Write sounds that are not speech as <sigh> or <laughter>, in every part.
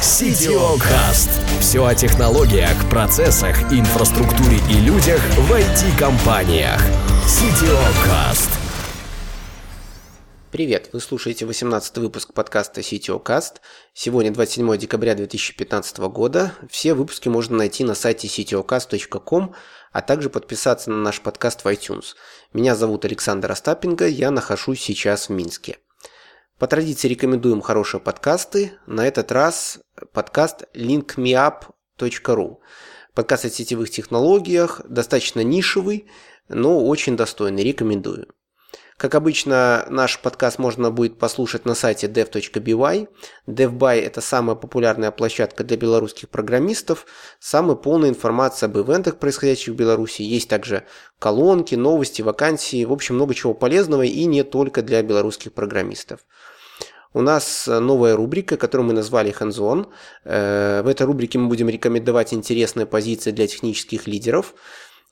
CTO Cast. Все о технологиях, процессах, инфраструктуре и людях в IT-компаниях. CTO Cast. Привет, вы слушаете 18 выпуск подкаста CTO Cast. Сегодня 27 декабря 2015 года. Все выпуски можно найти на сайте ctocast.com, а также подписаться на наш подкаст в iTunes. Меня зовут Александр Остапенко, я нахожусь сейчас в Минске. По традиции рекомендуем хорошие подкасты. На этот раз подкаст linkmeup.ru. Подкаст о сетевых технологиях, достаточно нишевый, но очень достойный, рекомендую. Как обычно, наш подкаст можно будет послушать на сайте dev.by. DevBuy – это самая популярная площадка для белорусских программистов. Самая полная информация об ивентах, происходящих в Беларуси. Есть также колонки, новости, вакансии. В общем, много чего полезного и не только для белорусских программистов. У нас новая рубрика, которую мы назвали Hands On. Э, в этой рубрике мы будем рекомендовать интересные позиции для технических лидеров –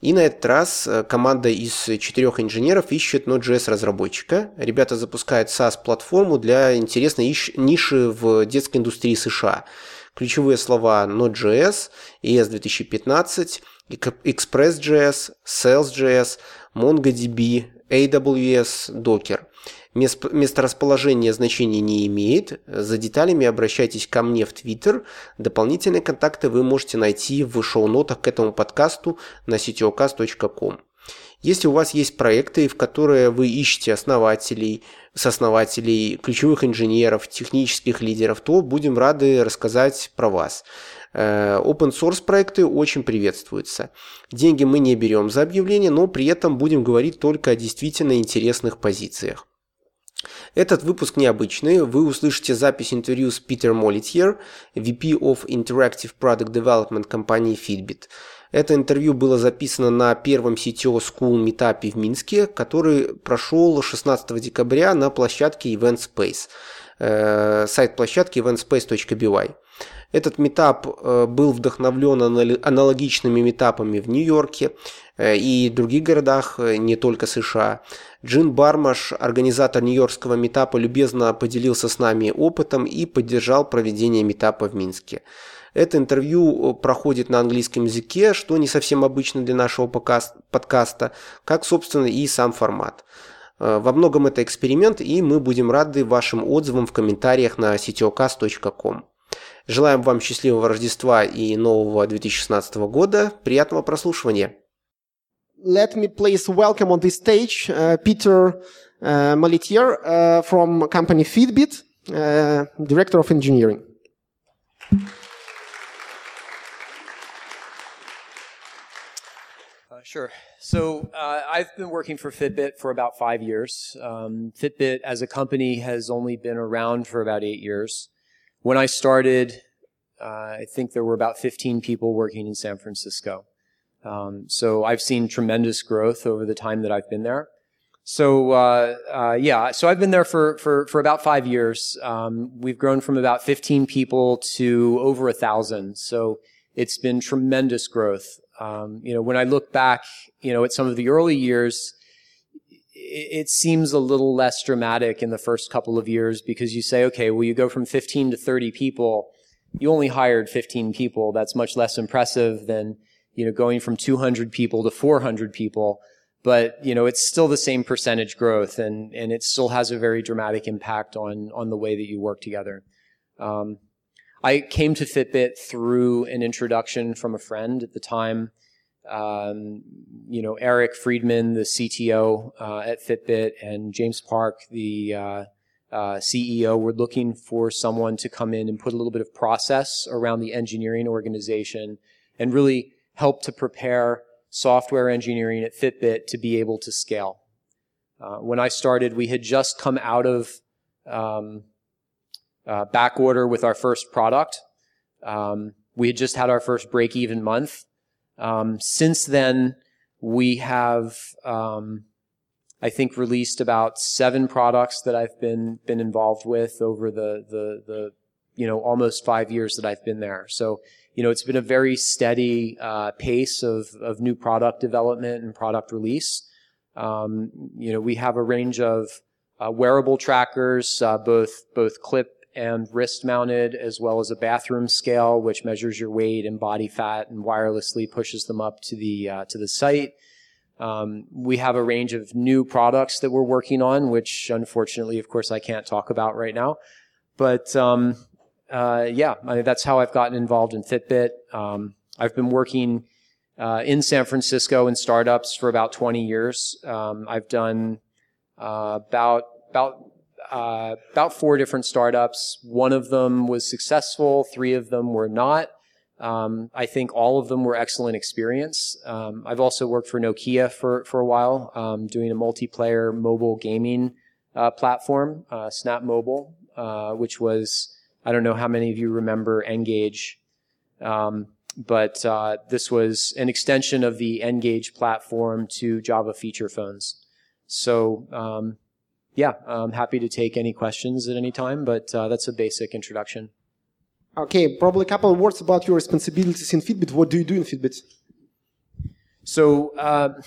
и на этот раз э, команда из четырех инженеров ищет Node.js разработчика. Ребята запускают SaaS-платформу для интересной ниши в детской индустрии США. Ключевые слова Node.js, ES 2015, Express.js, Sales.js, MongoDB, AWS, Docker. Месторасположение значения не имеет. За деталями обращайтесь ко мне в Твиттер. Дополнительные контакты вы можете найти в шоу-нотах к этому подкасту на sitiocast.com. Если у вас есть проекты, в которые вы ищете основателей, сооснователей, ключевых инженеров, технических лидеров, то будем рады рассказать про вас. Э, open source проекты очень приветствуются. Деньги мы не берем за объявление, но при этом будем говорить только о действительно интересных позициях. Этот выпуск необычный. Вы услышите запись интервью с Питер Молитьер, VP of Interactive Product Development компании Fitbit. Это интервью было записано на первом CTO School метапе в Минске, который прошел 16 декабря на площадке Event Space. Э, сайт площадки eventspace.by. Этот метап э, был вдохновлен аналогичными метапами в Нью-Йорке э, и других городах, не только США. Джин Бармаш, организатор нью-йоркского метапа, любезно поделился с нами опытом и поддержал проведение метапа в Минске. Это интервью проходит на английском языке, что не совсем обычно для нашего подкаста, как, собственно, и сам формат. Э, во многом это эксперимент, и мы будем рады вашим отзывам в комментариях на sitiocast.com. Желаем вам счастливого Рождества и нового 2016 года. Приятного прослушивания. Let me please welcome on this stage uh, Peter uh, Malitier uh, from company Feedbit, uh, Director of Engineering. Uh, sure. So uh, I've been working for Fitbit for about five years. Um, Fitbit as a company has only been around for about eight years. When I started, uh, I think there were about 15 people working in San Francisco. Um, so I've seen tremendous growth over the time that I've been there. So uh, uh, yeah, so I've been there for for for about five years. Um, we've grown from about 15 people to over a thousand. So it's been tremendous growth. Um, you know, when I look back, you know, at some of the early years, it, seems a little less dramatic in the first couple of years because you say, okay, well, you go from 15 to 30 people. You only hired 15 people. That's much less impressive than, you know, going from 200 people to 400 people. But, you know, it's still the same percentage growth and, and it still has a very dramatic impact on, on the way that you work together. Um, I came to Fitbit through an introduction from a friend at the time. Um, you know, Eric Friedman, the CTO uh, at Fitbit, and James Park, the uh, uh, CEO, were looking for someone to come in and put a little bit of process around the engineering organization and really help to prepare software engineering at Fitbit to be able to scale. Uh, when I started, we had just come out of um, uh, back order with our first product. Um, we had just had our first break even month. Um, since then, we have, um, I think, released about seven products that I've been been involved with over the the the you know almost five years that I've been there. So you know it's been a very steady uh, pace of of new product development and product release. Um, you know we have a range of uh, wearable trackers, uh, both both clip and wrist mounted, as well as a bathroom scale, which measures your weight and body fat and wirelessly pushes them up to the, uh, to the site. Um, we have a range of new products that we're working on, which unfortunately, of course, I can't talk about right now. But um, uh, yeah, I that's how I've gotten involved in Fitbit. Um, I've been working uh, in San Francisco in startups for about 20 years. Um, I've done uh, about about uh, about four different startups. One of them was successful. Three of them were not. Um, I think all of them were excellent experience. Um, I've also worked for Nokia for for a while, um, doing a multiplayer mobile gaming uh, platform, uh, Snap Mobile, uh, which was I don't know how many of you remember N-Gage, um, but uh, this was an extension of the N-Gage platform to Java feature phones. So um, yeah, I'm happy to take any questions at any time, but uh, that's a basic introduction. Okay, probably a couple of words about your responsibilities in Fitbit. What do you do in Fitbit? So, uh,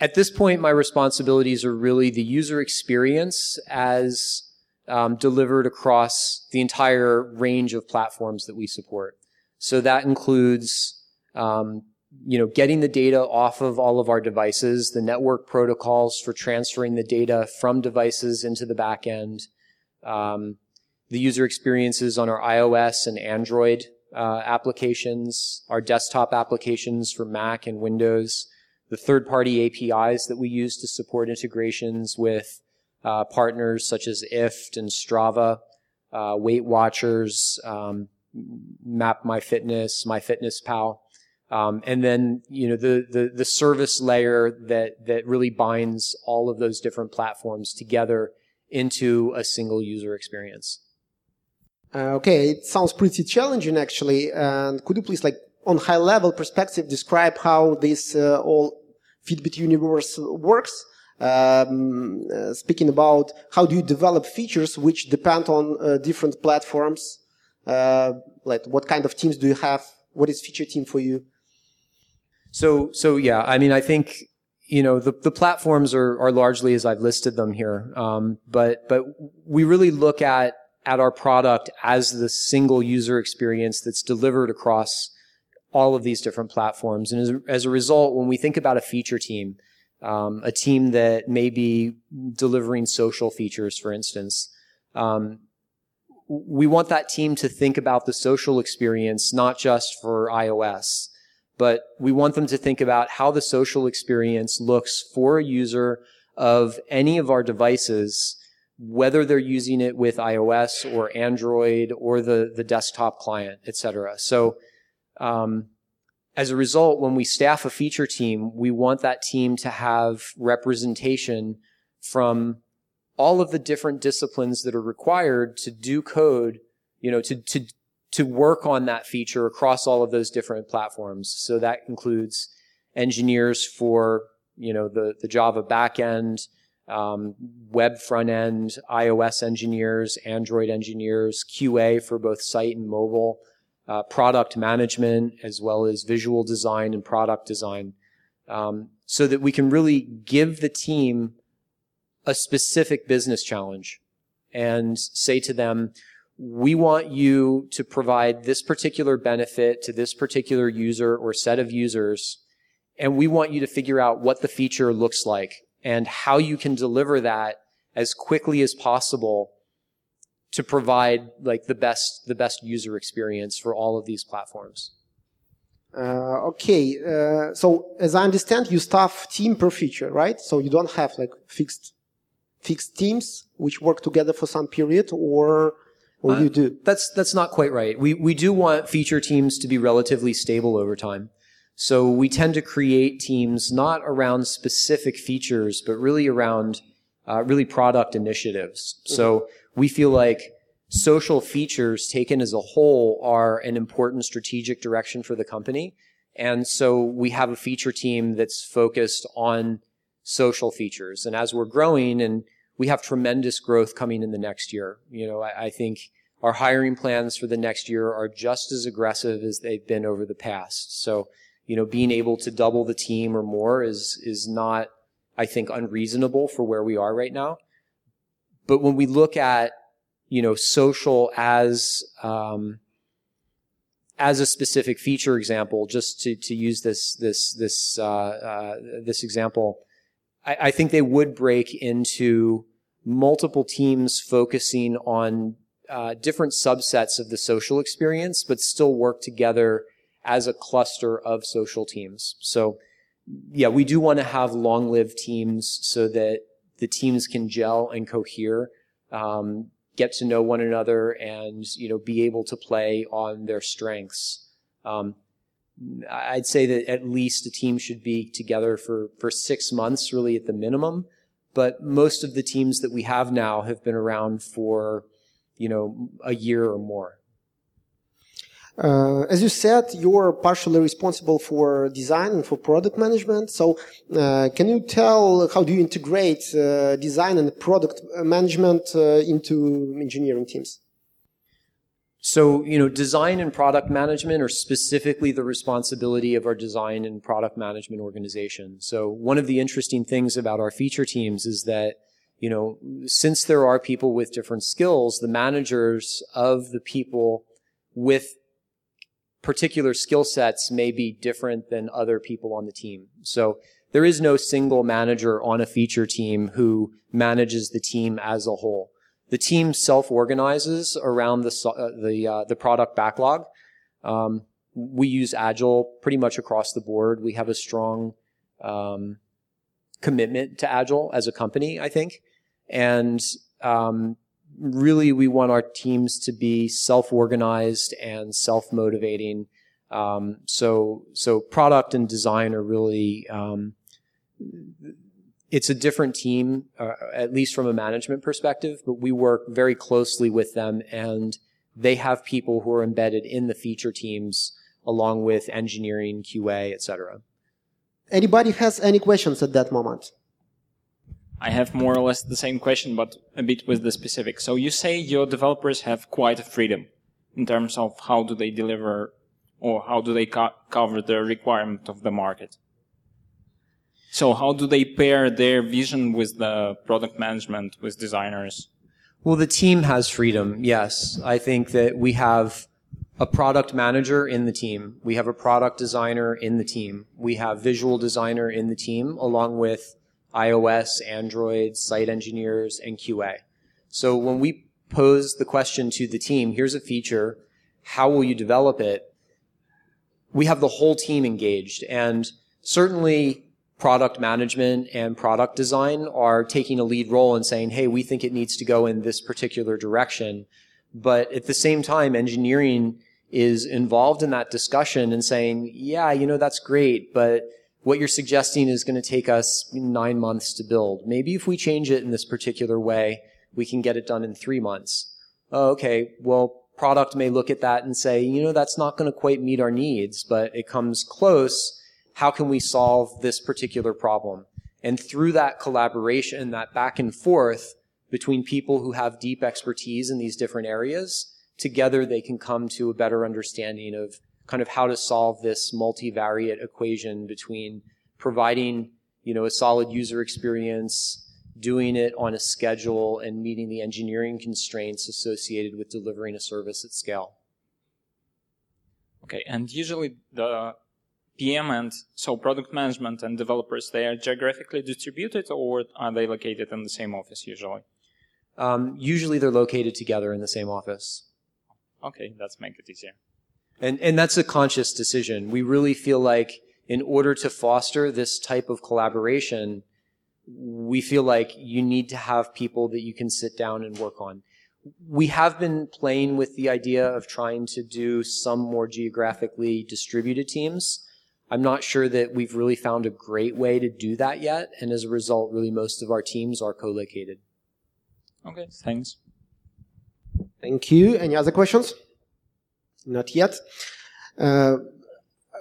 at this point, my responsibilities are really the user experience as um, delivered across the entire range of platforms that we support. So that includes, um, you know, getting the data off of all of our devices, the network protocols for transferring the data from devices into the backend, um, the user experiences on our iOS and Android uh, applications, our desktop applications for Mac and Windows, the third-party APIs that we use to support integrations with uh, partners such as IFTTT and Strava, uh, Weight Watchers, um, Map My Fitness, MyFitnessPal, um, and then you know the, the the service layer that that really binds all of those different platforms together into a single user experience. Uh, okay, it sounds pretty challenging actually. And could you please, like, on high level perspective, describe how this uh, all Fitbit universe works? Um, uh, speaking about how do you develop features which depend on uh, different platforms? Uh, like, what kind of teams do you have? What is feature team for you? So, so yeah, I mean, I think you know the, the platforms are, are largely as I've listed them here, um, but but we really look at at our product as the single user experience that's delivered across all of these different platforms. And as, as a result, when we think about a feature team, um, a team that may be delivering social features, for instance, um, we want that team to think about the social experience not just for iOS, but we want them to think about how the social experience looks for a user of any of our devices whether they're using it with iOS or Android or the, the desktop client, etc. So, um, as a result, when we staff a feature team, we want that team to have representation from all of the different disciplines that are required to do code, you know, to, to, to work on that feature across all of those different platforms. So that includes engineers for, you know, the, the Java backend, um, web front end, iOS engineers, Android engineers, QA for both site and mobile, uh, product management, as well as visual design and product design, um, so that we can really give the team a specific business challenge and say to them, we want you to provide this particular benefit to this particular user or set of users, and we want you to figure out what the feature looks like and how you can deliver that as quickly as possible to provide like the best the best user experience for all of these platforms. Uh, okay, uh, so as I understand, you staff team per feature, right? So you don't have like fixed fixed teams which work together for some period, or or uh, you do? That's that's not quite right. We we do want feature teams to be relatively stable over time. So we tend to create teams not around specific features, but really around uh, really product initiatives. Mm-hmm. So we feel like social features taken as a whole are an important strategic direction for the company. And so we have a feature team that's focused on social features. And as we're growing and we have tremendous growth coming in the next year, you know, I, I think our hiring plans for the next year are just as aggressive as they've been over the past. So you know, being able to double the team or more is, is not, I think, unreasonable for where we are right now. But when we look at, you know, social as, um, as a specific feature example, just to, to use this, this, this, uh, uh, this example, I, I think they would break into multiple teams focusing on uh, different subsets of the social experience, but still work together as a cluster of social teams. So, yeah, we do want to have long-lived teams so that the teams can gel and cohere, um, get to know one another, and you know, be able to play on their strengths. Um, I'd say that at least a team should be together for for six months, really at the minimum. But most of the teams that we have now have been around for, you know, a year or more. Uh, as you said, you're partially responsible for design and for product management. So, uh, can you tell how do you integrate uh, design and product management uh, into engineering teams? So, you know, design and product management are specifically the responsibility of our design and product management organization. So, one of the interesting things about our feature teams is that you know, since there are people with different skills, the managers of the people with particular skill sets may be different than other people on the team. So there is no single manager on a feature team who manages the team as a whole. The team self-organizes around the uh, the uh, the product backlog. Um, we use Agile pretty much across the board. We have a strong um, commitment to Agile as a company, I think, and um, really we want our teams to be self-organized and self-motivating. Um, so, so product and design are really, um, it's a different team, uh, at least from a management perspective, but we work very closely with them and they have people who are embedded in the feature teams along with engineering, QA, etc. Anybody has any questions at that moment? I have more or less the same question, but a bit with the specifics. So you say your developers have quite a freedom in terms of how do they deliver or how do they co- cover the requirement of the market. So how do they pair their vision with the product management, with designers? Well, the team has freedom. Yes. I think that we have a product manager in the team. We have a product designer in the team. We have visual designer in the team along with iOS, Android, site engineers, and QA. So when we pose the question to the team, here's a feature, how will you develop it? We have the whole team engaged and certainly product management and product design are taking a lead role and saying, hey, we think it needs to go in this particular direction. But at the same time, engineering is involved in that discussion and saying, yeah, you know, that's great, but what you're suggesting is going to take us nine months to build. Maybe if we change it in this particular way, we can get it done in three months. Oh, okay, well, product may look at that and say, you know, that's not going to quite meet our needs, but it comes close. How can we solve this particular problem? And through that collaboration, that back and forth between people who have deep expertise in these different areas, together they can come to a better understanding of kind of how to solve this multivariate equation between providing, you know, a solid user experience, doing it on a schedule, and meeting the engineering constraints associated with delivering a service at scale. Okay, and usually the PM and so product management and developers, they are geographically distributed or are they located in the same office usually? Um, usually they're located together in the same office. Okay, that's make it easier. And, and that's a conscious decision. We really feel like in order to foster this type of collaboration, we feel like you need to have people that you can sit down and work on. We have been playing with the idea of trying to do some more geographically distributed teams. I'm not sure that we've really found a great way to do that yet. And as a result, really most of our teams are co-located. Okay, thanks. Thank you. Any other questions? not yet. Uh,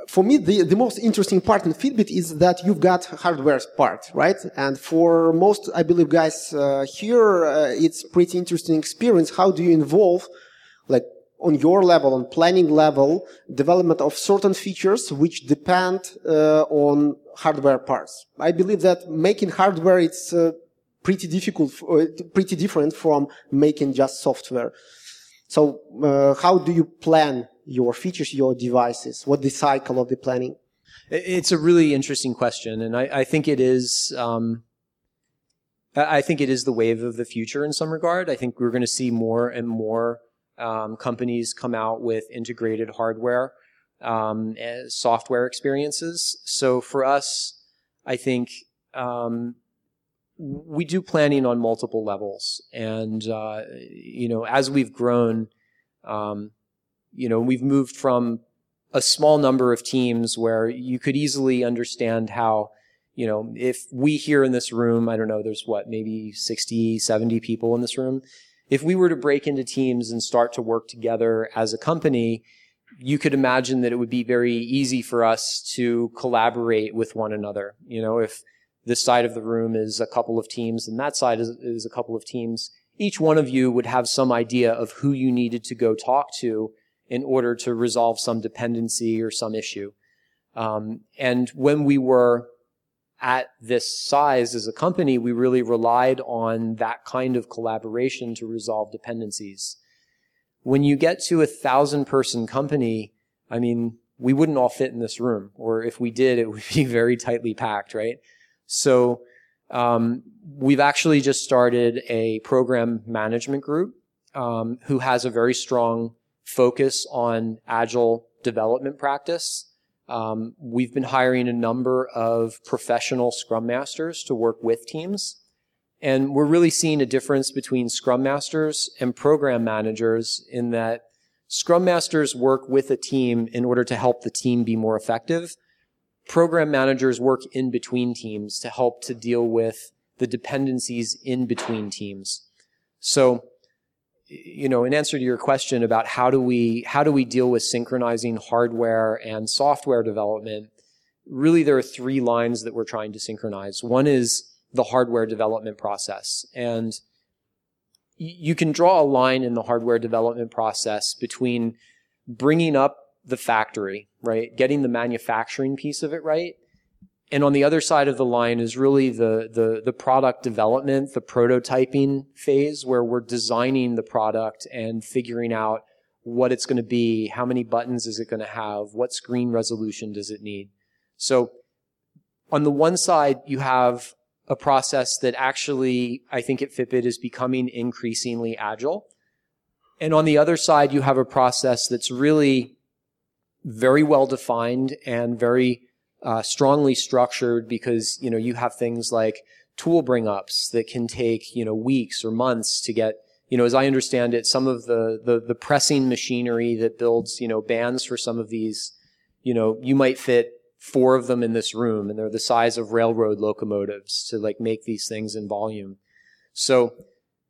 for me, the, the most interesting part in Fitbit is that you've got hardware part, right? And for most, I believe, guys uh, here, uh, it's pretty interesting experience. How do you involve, like, on your level, on planning level, development of certain features which depend uh, on hardware parts? I believe that making hardware, it's uh, pretty difficult, uh, pretty different from making just software. So, uh, how do you plan your features, your devices? What the cycle of the planning? It's a really interesting question, and I, I think it is. Um, I think it is the wave of the future in some regard. I think we're going to see more and more um, companies come out with integrated hardware, um, software experiences. So for us, I think um, we do planning on multiple levels, and uh, you know, as we've grown, um, you know, we've moved from a small number of teams where you could easily understand how you know, if we here in this room, I don't know, there's what, maybe 60, 70 people in this room. If we were to break into teams and start to work together as a company, you could imagine that it would be very easy for us to collaborate with one another. You know, if this side of the room is a couple of teams and that side is, is a couple of teams, each one of you would have some idea of who you needed to go talk to in order to resolve some dependency or some issue. Um, and when we were at this size as a company, we really relied on that kind of collaboration to resolve dependencies. When you get to a thousand person company, I mean, we wouldn't all fit in this room, or if we did, it would be <laughs> very tightly packed, right? So, um, we've actually just started a program management group um, who has a very strong focus on agile development practice. Um, we've been hiring a number of professional scrum masters to work with teams. And we're really seeing a difference between scrum masters and program managers in that scrum masters work with a team in order to help the team be more effective. Program managers work in between teams to help to deal with the dependencies in between teams. So you know, in answer to your question about how do we how do we deal with synchronizing hardware and software development, really there are three lines that we're trying to synchronize. One is the hardware development process, and you can draw a line in the hardware development process between bringing up the factory, right, getting the manufacturing piece of it right, and on the other side of the line is really the, the, the product development, the prototyping phase where we're designing the product and figuring out what it's going to be, how many buttons is it going to have, what screen resolution does it need. So on the one side, you have a process that actually, I think at Fitbit is becoming increasingly agile. And on the other side, you have a process that's really very well defined and very uh, strongly structured because you know you have things like tool bring ups that can take you know weeks or months to get you know as I understand it some of the the, the pressing machinery that builds you know bands for some of these you know you might fit four of them in this room and they're the size of railroad locomotives to like make these things in volume so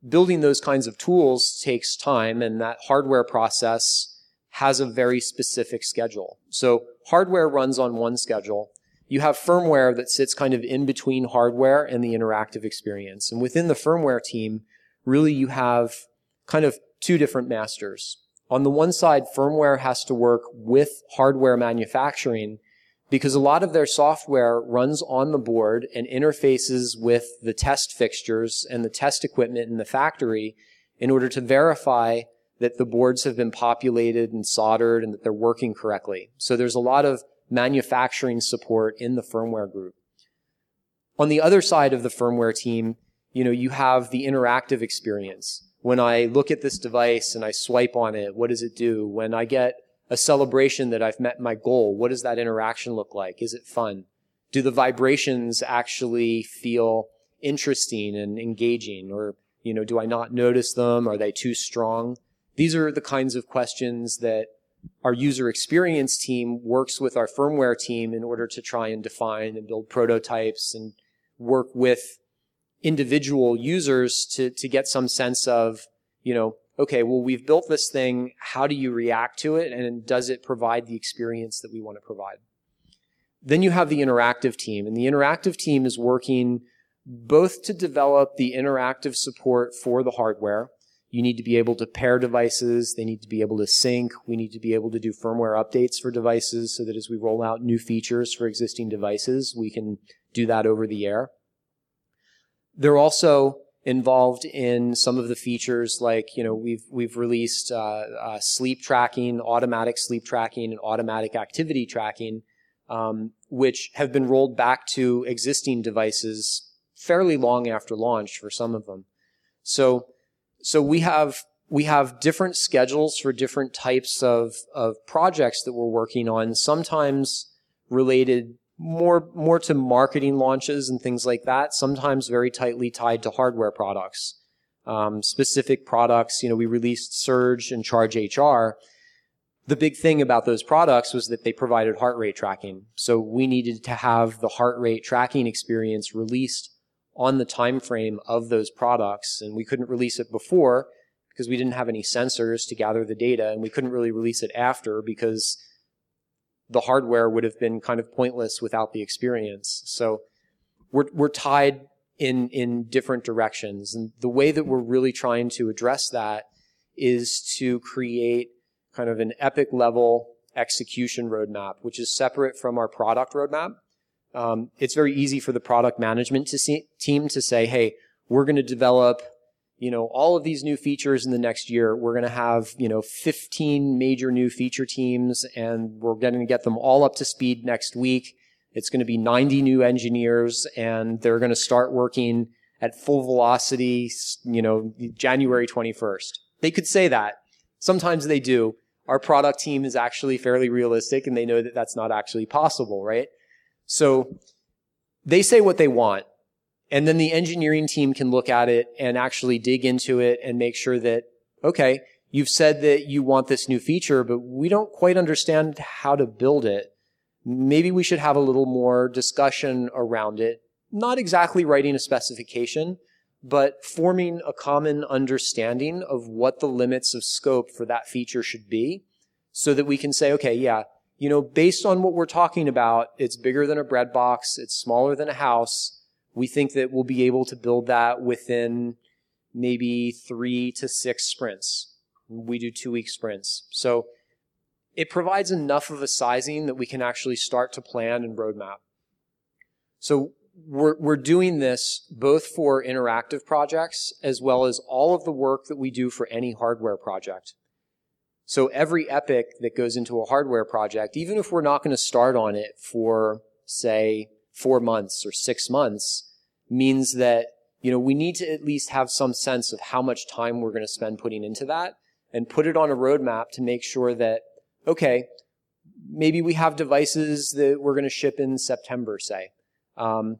building those kinds of tools takes time and that hardware process has a very specific schedule. So hardware runs on one schedule. You have firmware that sits kind of in between hardware and the interactive experience. And within the firmware team, really you have kind of two different masters. On the one side, firmware has to work with hardware manufacturing because a lot of their software runs on the board and interfaces with the test fixtures and the test equipment in the factory in order to verify that the boards have been populated and soldered and that they're working correctly. So there's a lot of manufacturing support in the firmware group. On the other side of the firmware team, you know, you have the interactive experience. When I look at this device and I swipe on it, what does it do? When I get a celebration that I've met my goal, what does that interaction look like? Is it fun? Do the vibrations actually feel interesting and engaging? Or, you know, do I not notice them? Are they too strong? These are the kinds of questions that our user experience team works with our firmware team in order to try and define and build prototypes and work with individual users to, to get some sense of, you know, okay, well, we've built this thing. How do you react to it? And does it provide the experience that we want to provide? Then you have the interactive team, and the interactive team is working both to develop the interactive support for the hardware, you need to be able to pair devices. They need to be able to sync. We need to be able to do firmware updates for devices so that as we roll out new features for existing devices, we can do that over the air. they're also involved in some of the features like you know we've we've released uh, uh, sleep tracking, automatic sleep tracking, and automatic activity tracking, um, which have been rolled back to existing devices fairly long after launch for some of them. So so we have we have different schedules for different types of of projects that we're working on. Sometimes related more more to marketing launches and things like that. Sometimes very tightly tied to hardware products, um, specific products. You know, we released Surge and Charge HR. The big thing about those products was that they provided heart rate tracking. So we needed to have the heart rate tracking experience released on the time frame of those products, and we couldn't release it before because we didn't have any sensors to gather the data, and we couldn't really release it after because the hardware would have been kind of pointless without the experience. So we're, we're tied in, in different directions. And the way that we're really trying to address that is to create kind of an epic level execution roadmap, which is separate from our product roadmap. Um, it's very easy for the product management to see, team to say, hey, we're going to develop you know, all of these new features in the next year. We're going to have, you know, 15 major new feature teams and we're going to get them all up to speed next week. It's going to be 90 new engineers and they're going to start working at full velocity, you know, January 21st. They could say that. Sometimes they do. Our product team is actually fairly realistic and they know that that's not actually possible, right? So they say what they want and then the engineering team can look at it and actually dig into it and make sure that, okay, you've said that you want this new feature, but we don't quite understand how to build it. Maybe we should have a little more discussion around it. Not exactly writing a specification, but forming a common understanding of what the limits of scope for that feature should be so that we can say, okay, yeah, you know, based on what we're talking about, it's bigger than a bread box, it's smaller than a house, we think that we'll be able to build that within maybe three to six sprints. We do two week sprints. So it provides enough of a sizing that we can actually start to plan and roadmap. So we're, we're doing this both for interactive projects as well as all of the work that we do for any hardware project. So every epic that goes into a hardware project, even if we're not going to start on it for, say, four months or six months means that, you know, we need to at least have some sense of how much time we're going to spend putting into that and put it on a roadmap to make sure that, okay, maybe we have devices that we're going to ship in September, say. Um,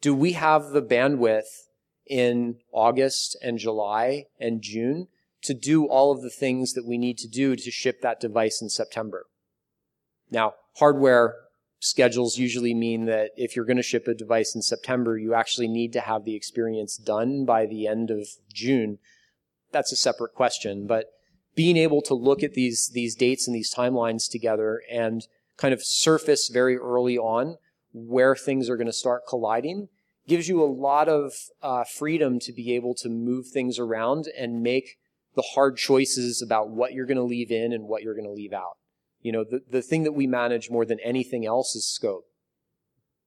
do we have the bandwidth in August and July and June to do all of the things that we need to do to ship that device in September? Now, hardware schedules usually mean that if you're going to ship a device in September, you actually need to have the experience done by the end of June. That's a separate question, but being able to look at these these dates and these timelines together and kind of surface very early on where things are going to start colliding gives you a lot of uh, freedom to be able to move things around and make the hard choices about what you're going to leave in and what you're going to leave out. You know, the, the thing that we manage more than anything else is scope.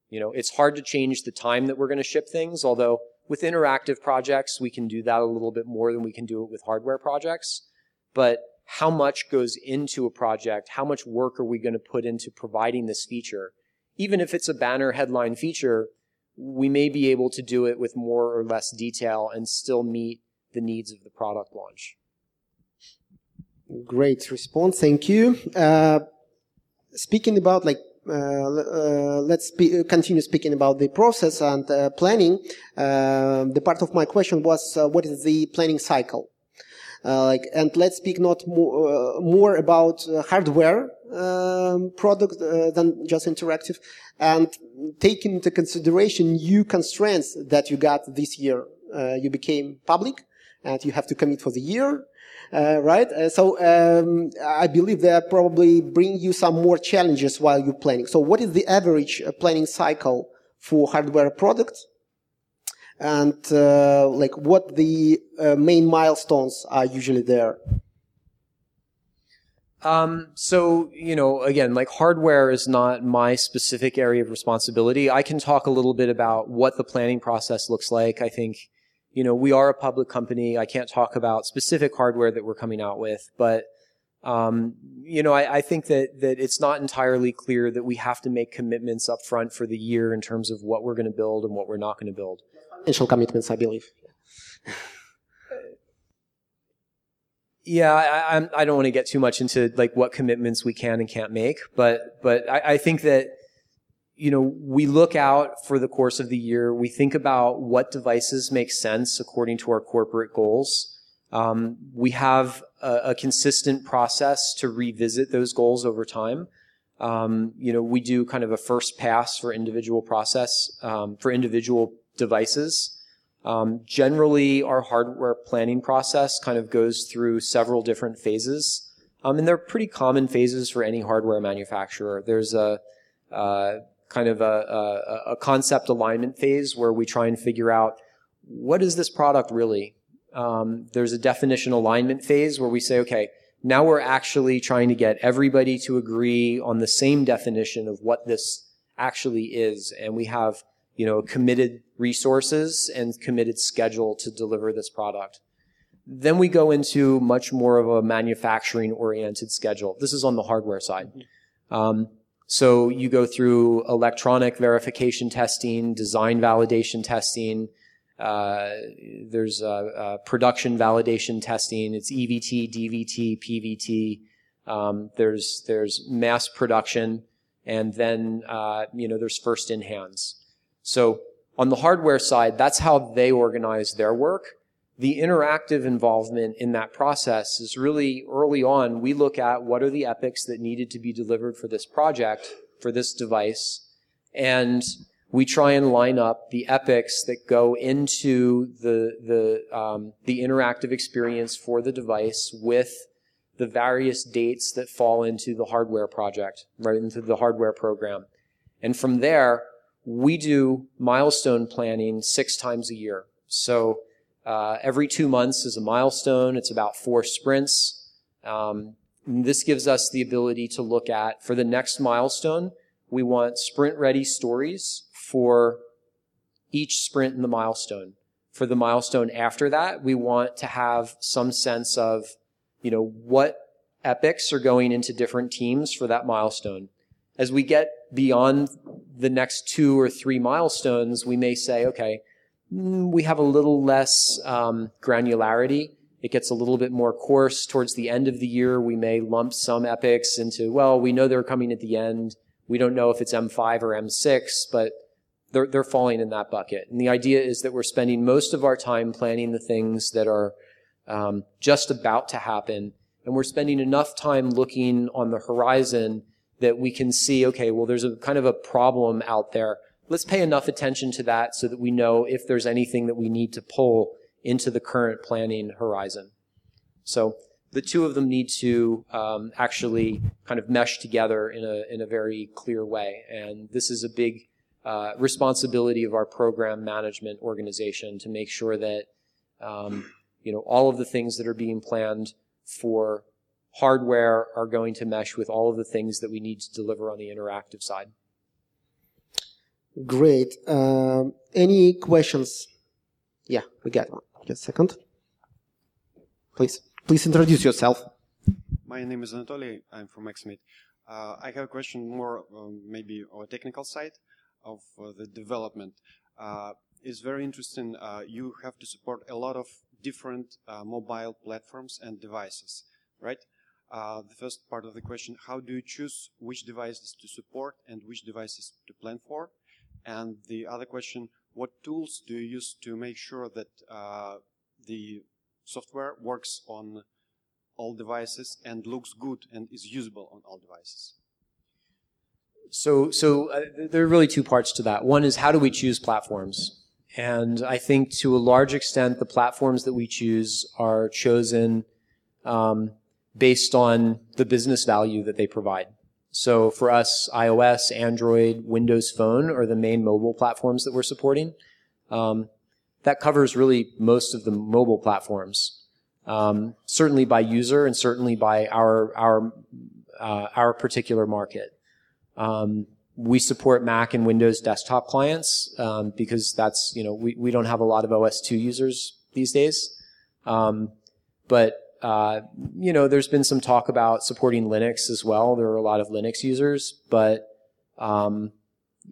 You know, it's hard to change the time that we're going to ship things, although with interactive projects, we can do that a little bit more than we can do it with hardware projects. But how much goes into a project? How much work are we going to put into providing this feature? Even if it's a banner headline feature, we may be able to do it with more or less detail and still meet the needs of the product launch. Great response. Thank you. Uh, speaking about like uh, uh, let's spe- continue speaking about the process and uh, planning. Uh, the part of my question was, uh, what is the planning cycle? like, and let's speak not more, more about hardware um, product than just interactive, and taking into consideration new constraints that you got this year. you became public, and you have to commit for the year uh, right? Uh, so um, I believe that probably bring you some more challenges while you're planning. So what is the average uh, planning cycle for hardware products? And uh, like what the uh, main milestones are usually there? Um, so, you know, again, like hardware is not my specific area of responsibility. I can talk a little bit about what the planning process looks like. I think, you know, we are a public company. I can't talk about specific hardware that we're coming out with, but, um, you know, I, I, think that, that it's not entirely clear that we have to make commitments up front for the year in terms of what we're going to build and what we're not going to build. Financial commitments, I believe. <laughs> Yeah, I, I, I don't want to get too much into like what commitments we can and can't make, but but I, I think that you know we look out for the course of the year. We think about what devices make sense according to our corporate goals. Um, we have a, a, consistent process to revisit those goals over time. Um, you know, we do kind of a first pass for individual process um, for individual devices. Um, generally, our hardware planning process kind of goes through several different phases. Um, and they're pretty common phases for any hardware manufacturer. There's a uh, kind of a, a, a, concept alignment phase where we try and figure out what is this product really? Um, there's a definition alignment phase where we say, okay, now we're actually trying to get everybody to agree on the same definition of what this actually is. And we have you know, committed resources and committed schedule to deliver this product. Then we go into much more of a manufacturing oriented schedule. This is on the hardware side. Um, so you go through electronic verification testing, design validation testing. Uh, there's uh, production validation testing. It's EVT, DVT, PVT. Um, there's there's mass production, and then uh, you know there's first in hands. So on the hardware side, that's how they organize their work. The interactive involvement in that process is really early on. We look at what are the epics that needed to be delivered for this project, for this device, and we try and line up the epics that go into the the um, the interactive experience for the device with the various dates that fall into the hardware project, right into the hardware program, and from there we do milestone planning six times a year. So uh, every two months is a milestone. It's about four sprints. Um, this gives us the ability to look at for the next milestone. We want sprint ready stories for each sprint in the milestone. For the milestone after that, we want to have some sense of, you know, what epics are going into different teams for that milestone. As we get beyond the next two or three milestones, we may say, okay, we have a little less um, granularity. It gets a little bit more coarse towards the end of the year. We may lump some epics into, well, we know they're coming at the end. We don't know if it's M5 or M6, but they're, they're falling in that bucket. And the idea is that we're spending most of our time planning the things that are um, just about to happen. And we're spending enough time looking on the horizon that we can see, okay, well, there's a kind of a problem out there. Let's pay enough attention to that so that we know if there's anything that we need to pull into the current planning horizon. So the two of them need to um, actually kind of mesh together in a, in a very clear way. And this is a big uh, responsibility of our program management organization to make sure that um, you know all of the things that are being planned for hardware are going to mesh with all of the things that we need to deliver on the interactive side. Great. Um, any questions? Yeah, we got one. Just a second. Please, please introduce yourself. My name is Anatoly. I'm from XMeet. Uh, I have a question more um, maybe on a technical side of uh, the development. Uh, it's very interesting. Uh, you have to support a lot of different uh, mobile platforms and devices, right? Uh, the first part of the question, how do you choose which devices to support and which devices to plan for? And the other question, what tools do you use to make sure that uh, the software works on all devices and looks good and is usable on all devices? So, so uh, there are really two parts to that. One is how do we choose platforms? And I think to a large extent, the platforms that we choose are chosen um, based on the business value that they provide. So for us, iOS, Android, Windows Phone are the main mobile platforms that we're supporting. Um, that covers really most of the mobile platforms. um, certainly by user and certainly by our our uh, our particular market. Um, we support Mac and Windows desktop clients um, because that's you know we, we don't have a lot of OS2 users these days, um, but uh, you know there's been some talk about supporting Linux as well. There are a lot of Linux users, but um,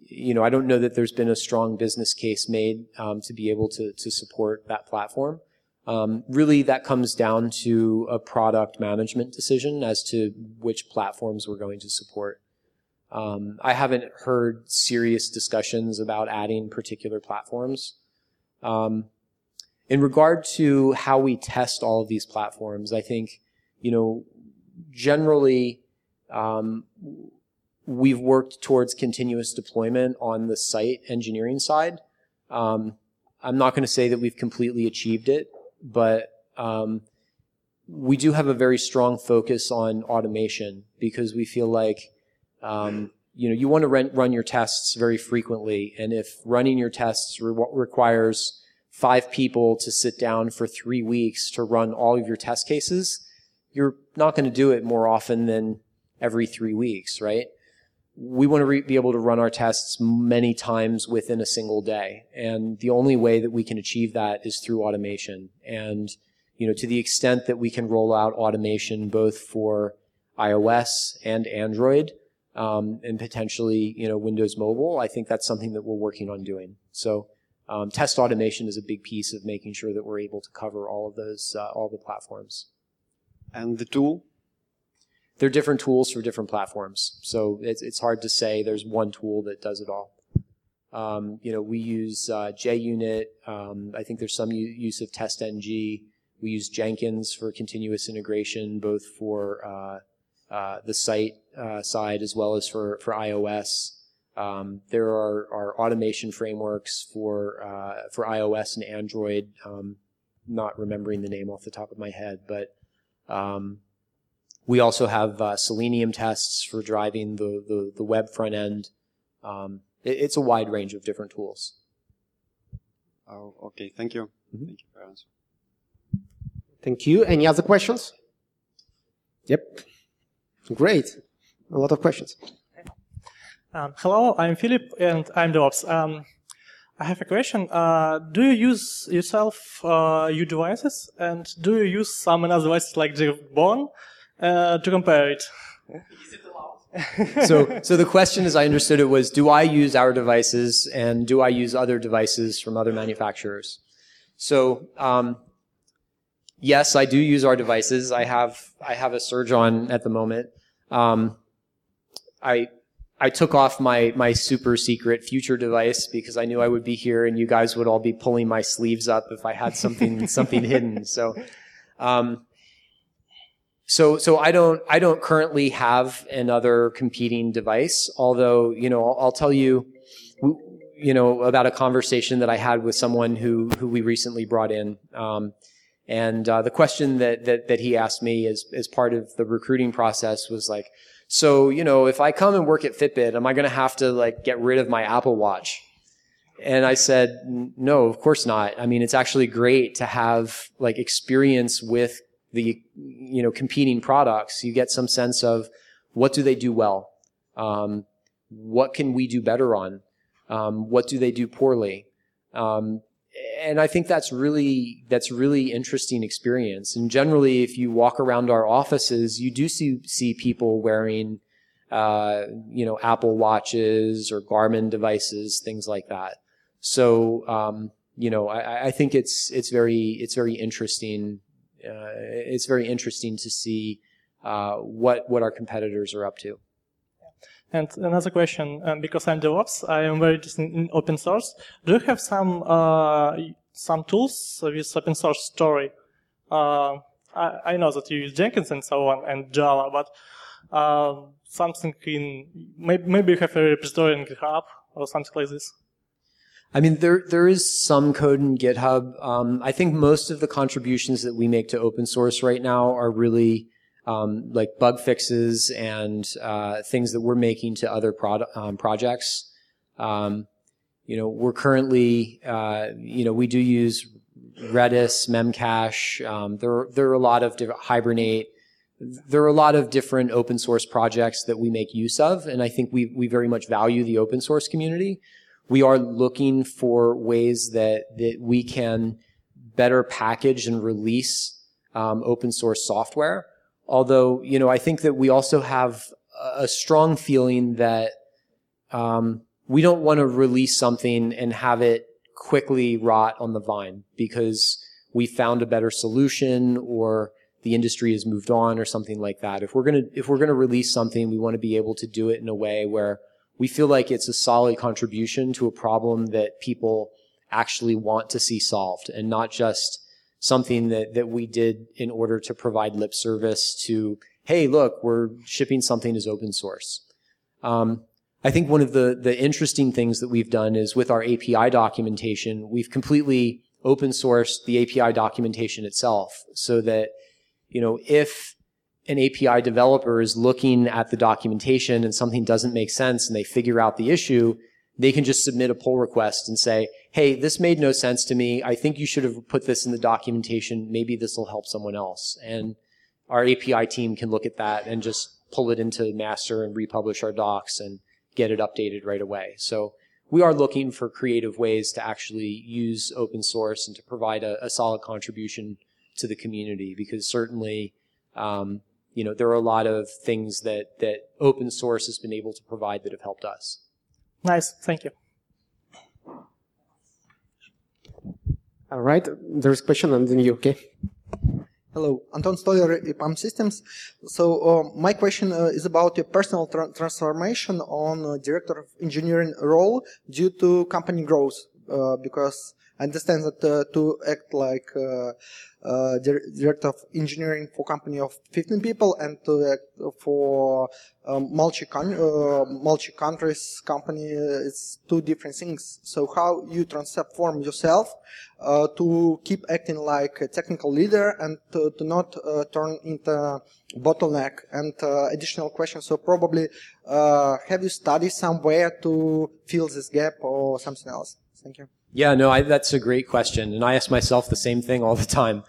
you know I don't know that there's been a strong business case made um, to be able to to support that platform. Um, really, that comes down to a product management decision as to which platforms we're going to support. Um, I haven't heard serious discussions about adding particular platforms. Um, in regard to how we test all of these platforms, I think, you know, generally, um, we've worked towards continuous deployment on the site engineering side. Um, I'm not going to say that we've completely achieved it but um, we do have a very strong focus on automation because we feel like um, you know you want to run, your tests very frequently, and if running your tests re- requires five people to sit down for three weeks to run all of your test cases, you're not going to do it more often than every three weeks, right? we want to re- be able to run our tests many times within a single day. And the only way that we can achieve that is through automation. And, you know, to the extent that we can roll out automation both for iOS and Android, um, and potentially, you know, Windows Mobile, I think that's something that we're working on doing. So, um, test automation is a big piece of making sure that we're able to cover all of those, uh, all the platforms. And the tool they're different tools for different platforms. So it's, it's hard to say there's one tool that does it all. Um, you know, we use uh, JUnit. Um, I think there's some use of TestNG. We use Jenkins for continuous integration, both for uh, uh, the site uh, side as well as for, for iOS. Um, there are, are, automation frameworks for uh, for iOS and Android. Um, not remembering the name off the top of my head, but um, we also have uh, Selenium tests for driving the, the, the web front end. Um, it, it's a wide range of different tools. Oh, okay. Thank you. Mm-hmm. Thank you for answer. Thank you. Any other questions? Yep. Great. A lot of questions. Um, hello, I'm Philip and I'm DevOps. Um, I have a question. Uh, do you use yourself uh, your devices and do you use some other devices like Jawbone uh, to compare it. so, so the question, as I understood it, was: Do I use our devices, and do I use other devices from other manufacturers? So, um, yes, I do use our devices. I have I have a Surge on at the moment. Um, I I took off my my super secret future device because I knew I would be here, and you guys would all be pulling my sleeves up if I had something <laughs> something hidden. So. Um, so, so I don't, I don't currently have another competing device, although, you know, I'll, I'll tell you, you know, about a conversation that I had with someone who, who we recently brought in. Um, and, uh, the question that, that, that he asked me as, as part of the recruiting process was like, so, you know, if I come and work at Fitbit, am I going to have to like get rid of my Apple Watch? And I said, no, of course not. I mean, it's actually great to have like experience with the you know competing products, you get some sense of what do they do well, um, what can we do better on, um, what do they do poorly, um, and I think that's really that's really interesting experience. And generally, if you walk around our offices, you do see see people wearing uh, you know Apple watches or Garmin devices, things like that. So um, you know, I, I, think it's it's very it's very interesting uh, it's very interesting to see uh, what what our competitors are up to. And another question, um, because I'm DevOps, I am very interested in open source. Do you have some uh, some tools with open source story? Uh, I, I, know that you use Jenkins and so on and Java, but uh, something in maybe, maybe you have a repository in GitHub or something like this. I mean, there there is some code in GitHub. Um, I think most of the contributions that we make to open source right now are really um, like bug fixes and uh, things that we're making to other um, projects. Um, you know, we're currently, uh, you know, we do use Redis, Memcache. Um, there, there are a lot of different Hibernate. There are a lot of different open source projects that we make use of, and I think we we very much value the open source community. We are looking for ways that that we can better package and release um, open source software. Although, you know, I think that we also have a strong feeling that um, we don't want to release something and have it quickly rot on the vine because we found a better solution or the industry has moved on or something like that. If we're gonna if we're gonna release something, we want to be able to do it in a way where we feel like it's a solid contribution to a problem that people actually want to see solved and not just something that, that we did in order to provide lip service to, hey, look, we're shipping something as open source. Um, I think one of the, the interesting things that we've done is with our API documentation, we've completely open sourced the API documentation itself so that, you know, if an API developer is looking at the documentation and something doesn't make sense and they figure out the issue, they can just submit a pull request and say, hey, this made no sense to me. I think you should have put this in the documentation. Maybe this will help someone else. And our API team can look at that and just pull it into master and republish our docs and get it updated right away. So we are looking for creative ways to actually use open source and to provide a, a solid contribution to the community because certainly, um, you know, there are a lot of things that, that open source has been able to provide that have helped us. Nice. Thank you. All right. There's a question and then you, okay? Hello, Anton Stoller, EPAM Systems. So uh, my question uh, is about your personal tra transformation on uh, director of engineering role due to company growth, uh, because I understand that uh, to act like uh, uh, director of engineering for company of 15 people and to act for um, multi uh, multi countries company it's two different things. So how you transform yourself uh, to keep acting like a technical leader and to, to not uh, turn into bottleneck. And uh, additional question so probably uh, have you studied somewhere to fill this gap or something else? Thank you yeah, no, I, that's a great question, and I ask myself the same thing all the time.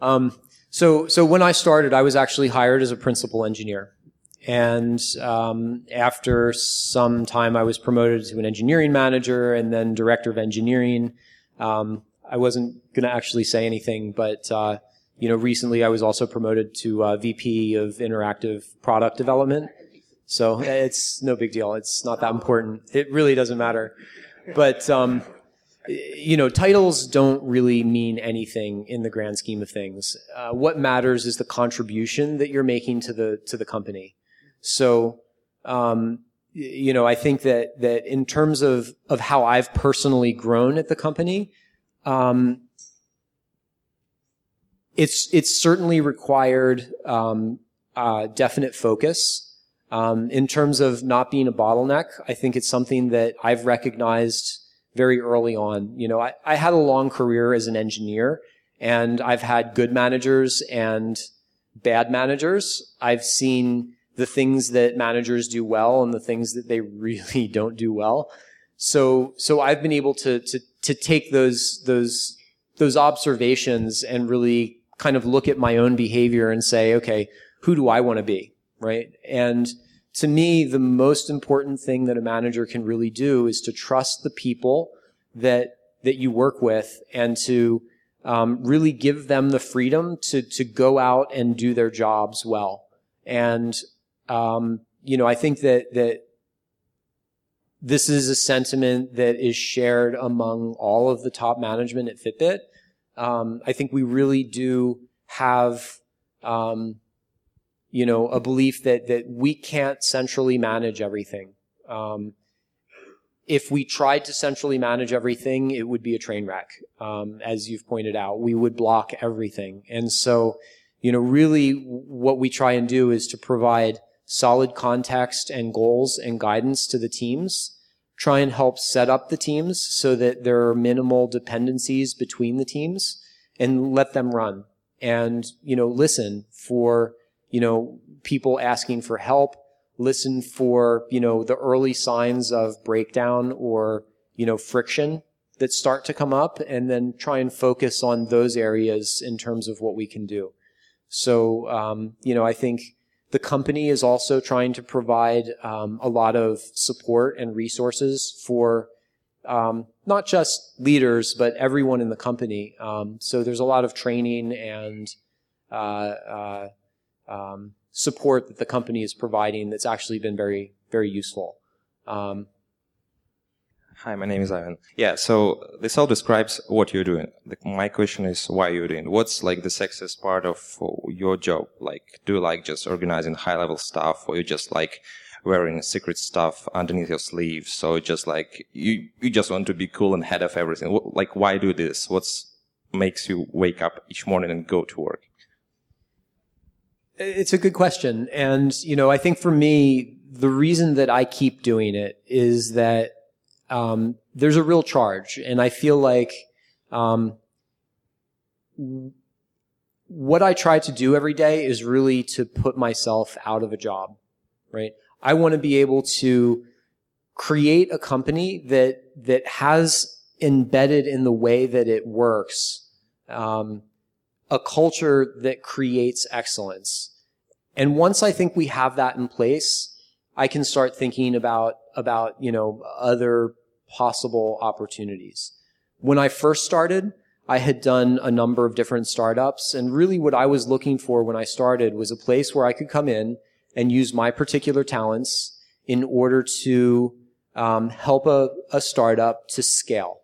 Um, so, so when I started, I was actually hired as a principal engineer, and um, after some time, I was promoted to an engineering manager and then director of engineering. Um, I wasn't going to actually say anything, but uh, you know, recently I was also promoted to uh, VP of interactive product development. So it's no big deal. It's not that important. It really doesn't matter but um, you know, titles don't really mean anything in the grand scheme of things. Uh, what matters is the contribution that you're making to the to the company. So, um, you know, I think that that in terms of of how I've personally grown at the company, um, it's it's certainly required um, uh, definite focus. Um, in terms of not being a bottleneck, I think it's something that I've recognized very early on. You know, I, I had a long career as an engineer and I've had good managers and bad managers. I've seen the things that managers do well and the things that they <laughs> really don't do well. So, so I've been able to, to, to take those, those, those observations and really kind of look at my own behavior and say, okay, who do I want to be? Right. And to me, the most important thing that a manager can really do is to trust the people that, that you work with and to um, really give them the freedom to, to go out and do their jobs well. And, um, you know, I think that, that this is a sentiment that is shared among all of the top management at Fitbit. Um, I think we really do have, um, you know, a belief that, that we can't centrally manage everything. Um, if we tried to centrally manage everything, it would be a train wreck. Um, as you've pointed out, we would block everything. And so, you know, really what we try and do is to provide solid context and goals and guidance to the teams, try and help set up the teams so that there are minimal dependencies between the teams and let them run and, you know, listen for you know, people asking for help, listen for, you know, the early signs of breakdown or, you know, friction that start to come up and then try and focus on those areas in terms of what we can do. So, um, you know, I think the company is also trying to provide um, a lot of support and resources for um, not just leaders, but everyone in the company. Um, so there's a lot of training and uh, uh, um, support that the company is providing that's actually been very, very useful. Um, Hi, my name is Ivan. Yeah, so this all describes what you're doing. My question is why you're doing. What's like the sexiest part of your job? Like, do you like just organizing high level stuff, or you just like wearing secret stuff underneath your sleeves? So just like you, you just want to be cool and head of everything. Like, why do this? What's makes you wake up each morning and go to work? It's a good question, and you know, I think for me, the reason that I keep doing it is that um, there's a real charge, and I feel like um, what I try to do every day is really to put myself out of a job, right? I want to be able to create a company that that has embedded in the way that it works um, a culture that creates excellence. And once I think we have that in place, I can start thinking about about you know other possible opportunities. When I first started, I had done a number of different startups, and really what I was looking for when I started was a place where I could come in and use my particular talents in order to um, help a, a startup to scale,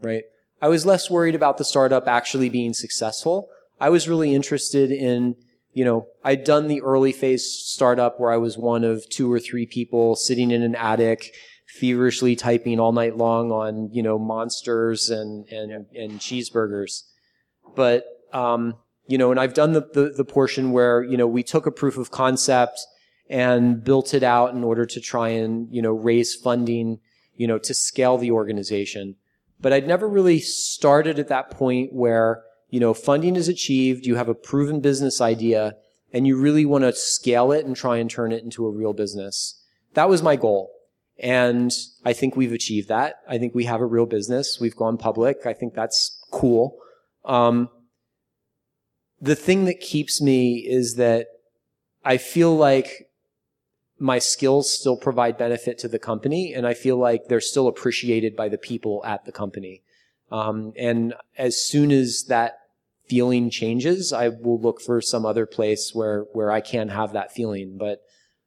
right? I was less worried about the startup actually being successful. I was really interested in, you know, I'd done the early phase startup where I was one of two or three people sitting in an attic feverishly typing all night long on you know monsters and and and cheeseburgers, but um, you know, and I've done the, the the portion where you know we took a proof of concept and built it out in order to try and you know raise funding you know to scale the organization. But I'd never really started at that point where you know funding is achieved, you have a proven business idea, and you really want to scale it and try and turn it into a real business. That was my goal. And I think we've achieved that. I think we have a real business. We've gone public. I think that's cool. Um, the thing that keeps me is that I feel like my skills still provide benefit to the company, and I feel like they're still appreciated by the people at the company. Um, and as soon as that feeling changes, I will look for some other place where where I can have that feeling. But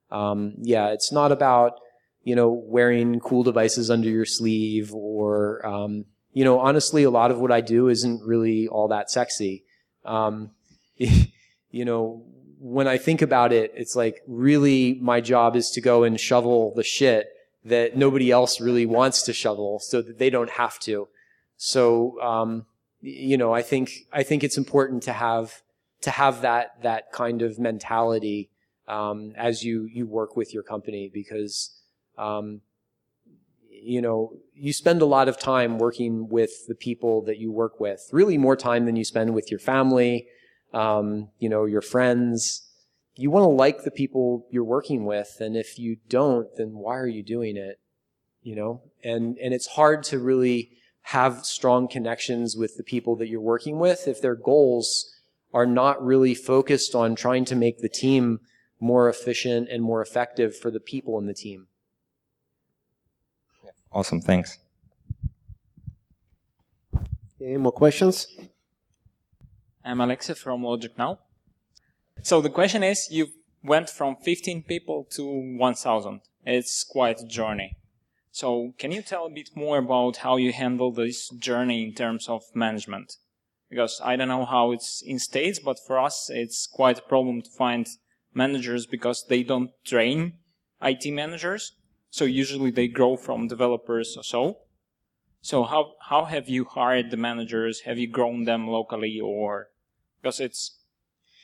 um, yeah, it's not about you know, wearing cool devices under your sleeve or, um, you know, honestly, a lot of what I do isn't really all that sexy. Um, <laughs> you know, when I think about it, it's like really my job is to go and shovel the shit that nobody else really wants to shovel so that they don't have to. So, um, you know, I think, I think it's important to have, to have that, that kind of mentality, um, as you, you work with your company because, um, you know, you spend a lot of time working with the people that you work with, really more time than you spend with your family, um, you know, your friends. You want to like the people you're working with. And if you don't, then why are you doing it? You know, and, and it's hard to really have strong connections with the people that you're working with if their goals are not really focused on trying to make the team more efficient and more effective for the people in the team. Awesome. Thanks. Any more questions? I'm Alexei from Logic Now. So the question is, you went from 15 people to 1,000. It's quite a journey. So can you tell a bit more about how you handle this journey in terms of management? Because I don't know how it's in states, but for us, it's quite a problem to find managers because they don't train IT managers. So usually they grow from developers or so. So how how have you hired the managers? Have you grown them locally or because it's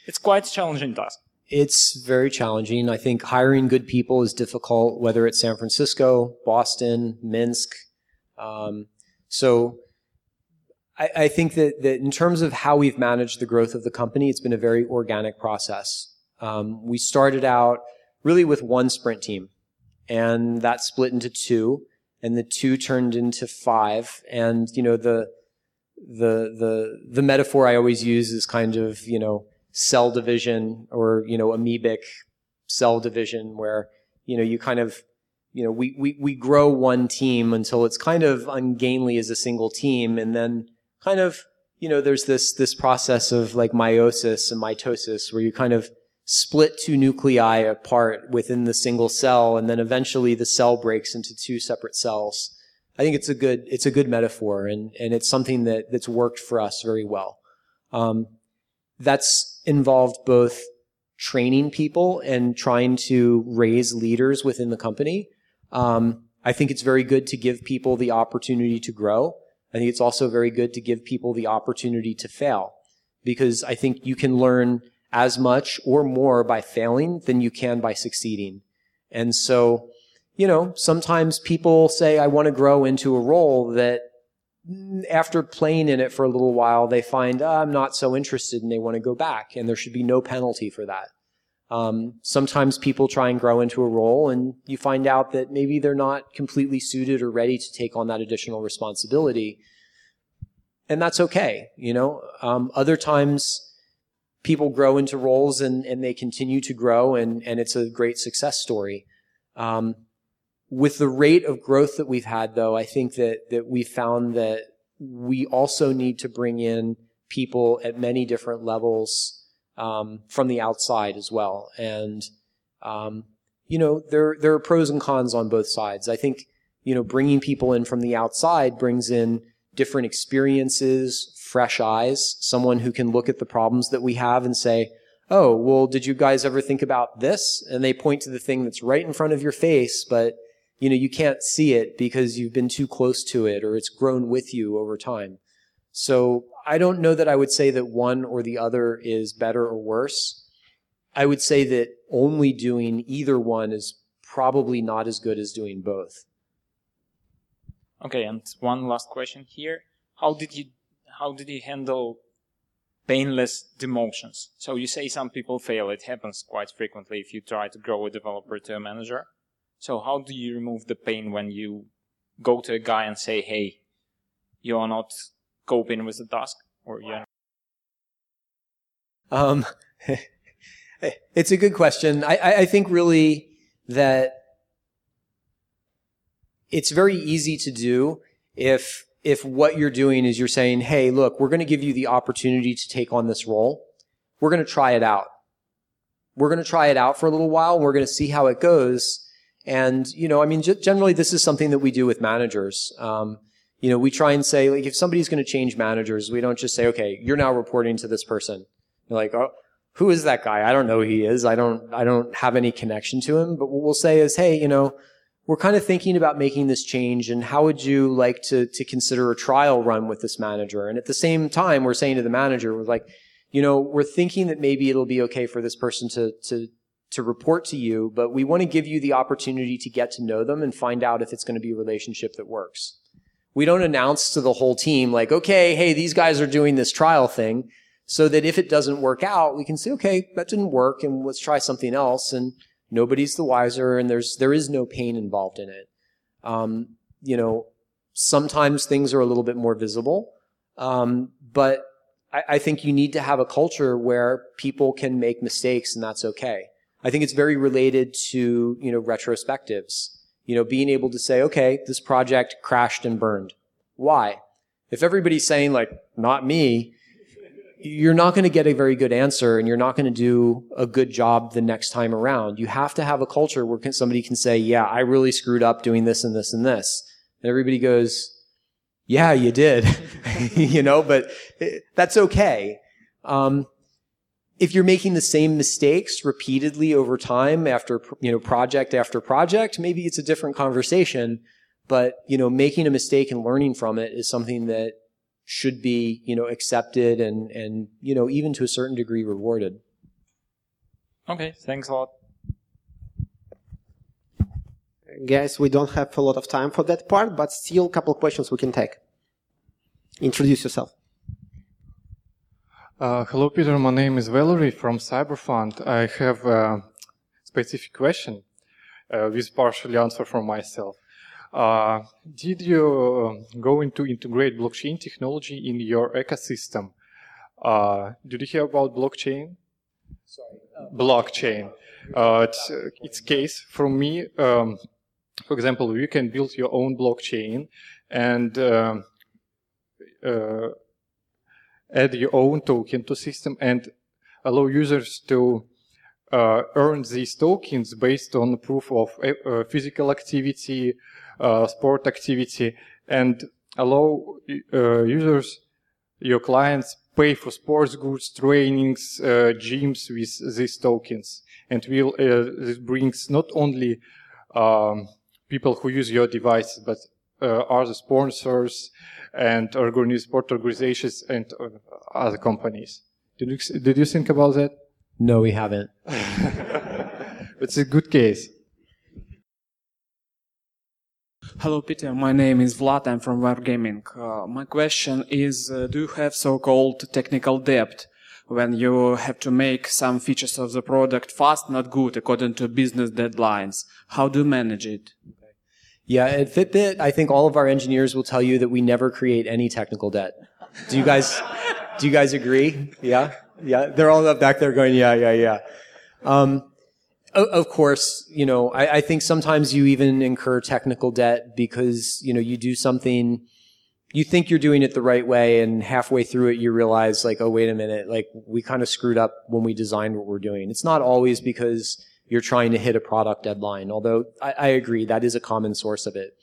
it's quite a challenging task. It's very challenging. I think hiring good people is difficult, whether it's San Francisco, Boston, Minsk. Um, so I, I, think that, that in terms of how we've managed the growth of the company, it's been a very organic process. Um, we started out really with one sprint team and that split into two. and the two turned into five. And, you know, the, the, the, the metaphor I always use is kind of, you know, cell division or, you know, amoebic cell division where, you know, you kind of, you know, we, we, we grow one team until it's kind of ungainly as a single team. And then kind of, you know, there's this, this process of like meiosis and mitosis where you kind of split two nuclei apart within the single cell. And then eventually the cell breaks into two separate cells. I think it's a good, it's a good metaphor and, and it's something that, that's worked for us very well. Um, that's involved both training people and trying to raise leaders within the company. Um, I think it's very good to give people the opportunity to grow. I think it's also very good to give people the opportunity to fail because I think you can learn as much or more by failing than you can by succeeding. And so, you know, sometimes people say, I want to grow into a role that after playing in it for a little while, they find, oh, I'm not so interested and they want to go back. And there should be no penalty for that. Um, sometimes people try and grow into a role and you find out that maybe they're not completely suited or ready to take on that additional responsibility. And that's okay. You know, um, other times people grow into roles and, and they continue to grow and, and it's a great success story. Um, with the rate of growth that we've had though, I think that, that we found that we also need to bring in people at many different levels um, from the outside as well. And um, you know, there there are pros and cons on both sides. I think you know, bringing people in from the outside brings in different experiences, fresh eyes, someone who can look at the problems that we have and say, "Oh, well, did you guys ever think about this?" And they point to the thing that's right in front of your face, but you know, you can't see it because you've been too close to it or it's grown with you over time. So I don't know that I would say that one or the other is better or worse. I would say that only doing either one is probably not as good as doing both. Okay, and one last question here. How did you how did you handle painless demotions? So you say some people fail. It happens quite frequently if you try to grow a developer to a manager. So how do you remove the pain when you go to a guy and say, "Hey, you're not coping with the task or yeah um, <laughs> it's a good question. I, I think really that it's very easy to do if if what you're doing is you're saying hey look we're going to give you the opportunity to take on this role. We're going to try it out. We're going to try it out for a little while. We're going to see how it goes and you know i mean generally this is something that we do with managers um, you know, we try and say, like, if somebody's going to change managers, we don't just say, okay, you're now reporting to this person. You're like, oh, who is that guy? I don't know who he is. I don't, I don't have any connection to him. But what we'll say is, hey, you know, we're kind of thinking about making this change and how would you like to, to consider a trial run with this manager? And at the same time, we're saying to the manager, we're like, you know, we're thinking that maybe it'll be okay for this person to, to, to report to you, but we want to give you the opportunity to get to know them and find out if it's going to be a relationship that works. We don't announce to the whole team like, okay, hey, these guys are doing this trial thing so that if it doesn't work out, we can say, okay, that didn't work and let's try something else. And nobody's the wiser and there's, there is no pain involved in it. Um, you know, sometimes things are a little bit more visible. Um, but I, I think you need to have a culture where people can make mistakes and that's okay. I think it's very related to, you know, retrospectives you know, being able to say, okay, this project crashed and burned. Why? If everybody's saying like, not me, you're not going to get a very good answer and you're not going to do a good job the next time around. You have to have a culture where somebody can say, yeah, I really screwed up doing this and this and this. And everybody goes, yeah, you did, <laughs> you know, but that's okay. Um, if you're making the same mistakes repeatedly over time after you know project after project maybe it's a different conversation but you know making a mistake and learning from it is something that should be you know accepted and and you know even to a certain degree rewarded. Okay thanks a lot. Guys we don't have a lot of time for that part but still a couple questions we can take. Introduce yourself uh, hello, Peter. My name is Valerie from Cyberfund. I have a specific question uh, with partially answer from myself. Uh, did you go into integrate blockchain technology in your ecosystem? Uh, did you hear about blockchain? Sorry. blockchain. Uh, it's, uh, it's case from me. Um, for example, you can build your own blockchain and um, uh, add your own token to system and allow users to uh, earn these tokens based on proof of uh, physical activity, uh, sport activity, and allow users, your clients, pay for sports goods, trainings, gyms with these tokens. And will this brings not only um, people who use your devices, but uh, the sponsors and organi- sport organizations and uh, other companies. Did you, did you think about that? No, we haven't. <laughs> <laughs> it's a good case. Hello, Peter. My name is Vlad. I'm from Wargaming. Uh, my question is, uh, do you have so-called technical debt when you have to make some features of the product fast, not good, according to business deadlines? How do you manage it? Yeah, at Fitbit, I think all of our engineers will tell you that we never create any technical debt. Do you guys, do you guys agree? Yeah? Yeah. They're all up back there going, yeah, yeah, yeah. Um, of course, you know, I, I, think sometimes you even incur technical debt because, you know, you do something, you think you're doing it the right way and halfway through it you realize like, oh, wait a minute, like we kind of screwed up when we designed what we're doing. It's not always because you're trying to hit a product deadline. Although I, I agree, that is a common source of it.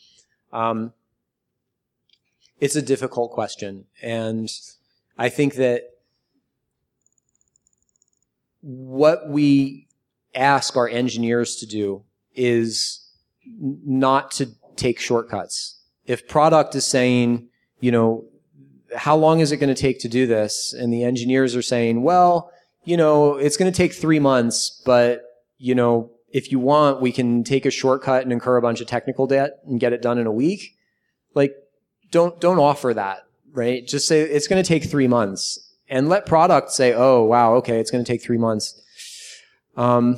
Um, it's a difficult question. And I think that what we ask our engineers to do is not to take shortcuts. If product is saying, you know, how long is it going to take to do this? And the engineers are saying, well, you know, it's going to take three months, but you know, if you want, we can take a shortcut and incur a bunch of technical debt and get it done in a week. Like, don't, don't offer that, right? Just say it's going to take three months and let product say, oh, wow, okay, it's going to take three months. Um,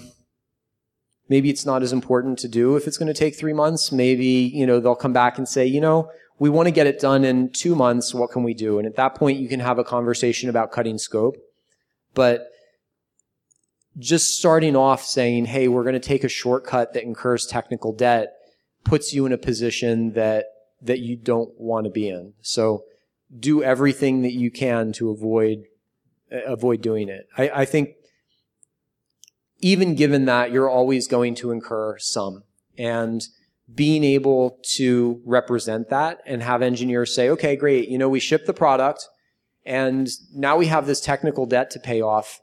maybe it's not as important to do if it's going to take three months. Maybe, you know, they'll come back and say, you know, we want to get it done in two months. What can we do? And at that point, you can have a conversation about cutting scope. But just starting off saying, hey, we're going to take a shortcut that incurs technical debt puts you in a position that, that you don't want to be in. So do everything that you can to avoid, uh, avoid doing it. I, I think even given that, you're always going to incur some. And being able to represent that and have engineers say, okay, great, you know, we ship the product and now we have this technical debt to pay off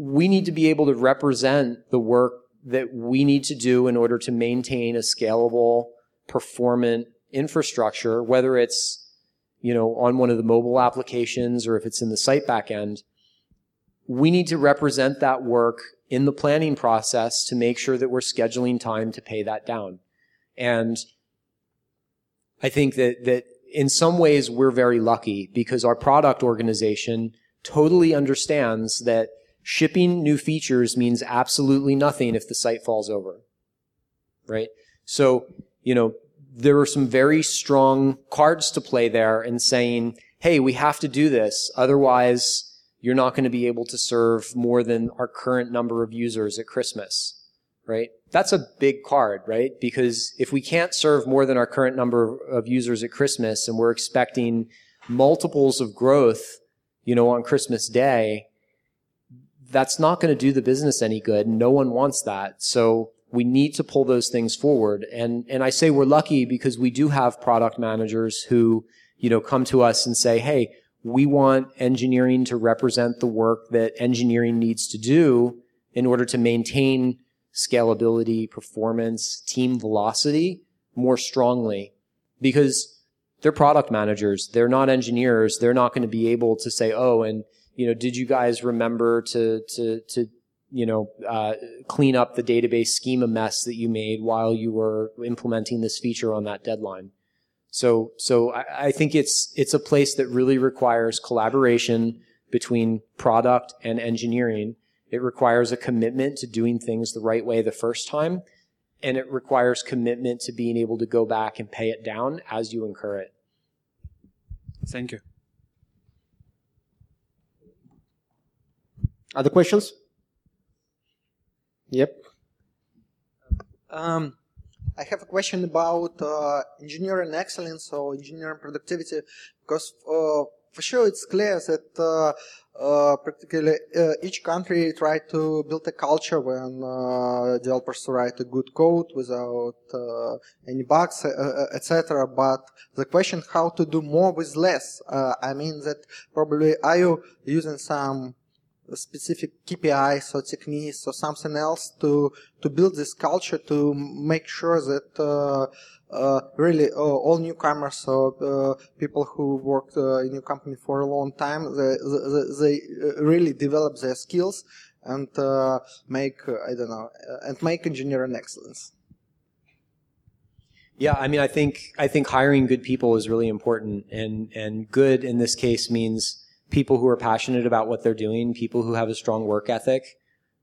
we need to be able to represent the work that we need to do in order to maintain a scalable, performant infrastructure, whether it's, you know, on one of the mobile applications or if it's in the site backend. We need to represent that work in the planning process to make sure that we're scheduling time to pay that down. And I think that, that in some ways we're very lucky because our product organization totally understands that shipping new features means absolutely nothing if the site falls over. Right? So, you know, there are some very strong cards to play there in saying, hey, we have to do this. Otherwise, you're not going to be able to serve more than our current number of users at Christmas. Right? That's a big card, right? Because if we can't serve more than our current number of users at Christmas and we're expecting multiples of growth, you know, on Christmas Day, that's not going to do the business any good. No one wants that. So we need to pull those things forward. And, and I say we're lucky because we do have product managers who, you know, come to us and say, Hey, we want engineering to represent the work that engineering needs to do in order to maintain scalability, performance, team velocity more strongly because they're product managers. They're not engineers. They're not going to be able to say, Oh, and you know, did you guys remember to to to you know uh, clean up the database schema mess that you made while you were implementing this feature on that deadline? So so I, I think it's it's a place that really requires collaboration between product and engineering. It requires a commitment to doing things the right way the first time. and it requires commitment to being able to go back and pay it down as you incur it. Thank you. Other questions? Yep. Um, I have a question about uh, engineering excellence or engineering productivity, because uh, for sure it's clear that uh, uh practically uh, each country try to build a culture when uh, developers write a good code without any bugs, etc. But the question how to do more with less. I mean that probably are you using some specific KPIs or techniques or something else to to build this culture to make sure that uh, uh, really uh, all newcomers or uh, people who worked uh, in your company for a long time they, they, they really develop their skills and make I don't know and make engineering excellence. Yeah, I mean, I think I think hiring good people is really important, and and good in this case means people who are passionate about what they're doing, people who have a strong work ethic.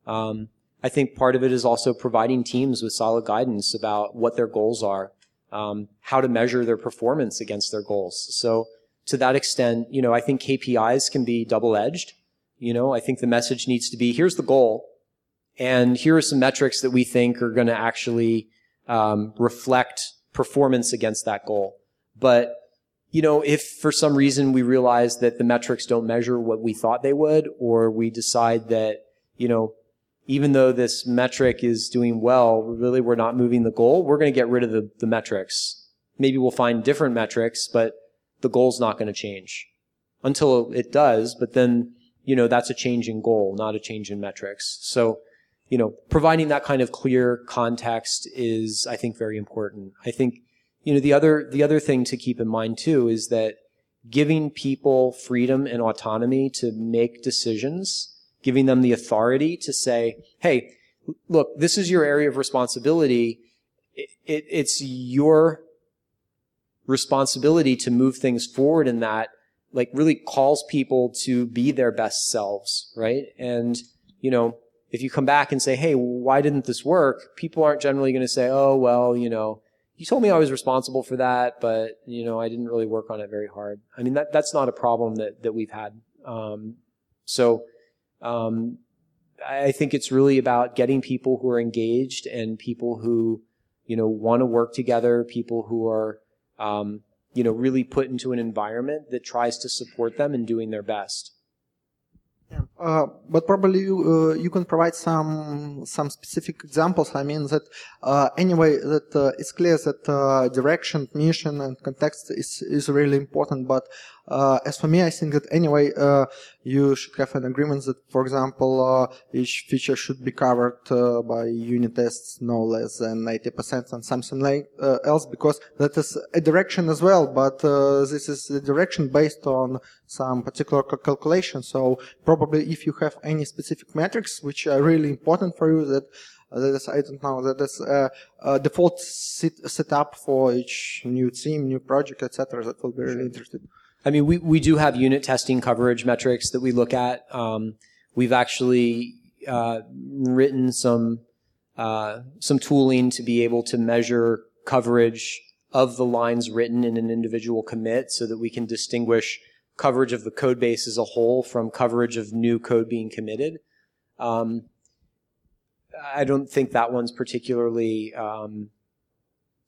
Um, I think part of it is also providing teams with solid guidance about what their goals are, um, how to measure their performance against their goals. So to that extent, you know, I think KPIs can be double-edged. You know, I think the message needs to be, here's the goal, and here are some metrics that we think are going to actually um, reflect performance against that goal. But you know, if for some reason we realize that the metrics don't measure what we thought they would, or we decide that, you know, even though this metric is doing well, really we're not moving the goal, we're going to get rid of the, the metrics. Maybe we'll find different metrics, but the goal's not going to change until it does, but then, you know, that's a change in goal, not a change in metrics. So, you know, providing that kind of clear context is, I think, very important. I think you know, the other, the other thing to keep in mind too is that giving people freedom and autonomy to make decisions, giving them the authority to say, hey, look, this is your area of responsibility. It, it, it's your responsibility to move things forward in that, like really calls people to be their best selves, right? And, you know, if you come back and say, hey, why didn't this work? People aren't generally going to say, oh, well, you know, you told me I was responsible for that, but you know, I didn't really work on it very hard. I mean, that that's not a problem that that we've had. Um, so, um, I think it's really about getting people who are engaged and people who, you know, want to work together, people who are, um, you know, really put into an environment that tries to support them in doing their best. Uh, but probably you, uh, you can provide some some specific examples. I mean that uh, anyway that uh, it's clear that uh, direction, mission, and context is is really important. But uh, as for me, I think that anyway, uh, you should have an agreement that, for example, uh, each feature should be covered uh, by unit tests no less than 80% and something like uh, else, because that is a direction as well. But uh, this is a direction based on some particular calculation. So probably if you have any specific metrics which are really important for you, that that is, I don't know, that is a, a default set, setup for each new team, new project, etc. That will be really interesting. I mean, we, we do have unit testing coverage metrics that we look at. Um, we've actually uh, written some uh, some tooling to be able to measure coverage of the lines written in an individual commit so that we can distinguish coverage of the code base as a whole from coverage of new code being committed. Um, I don't think that one's particularly um,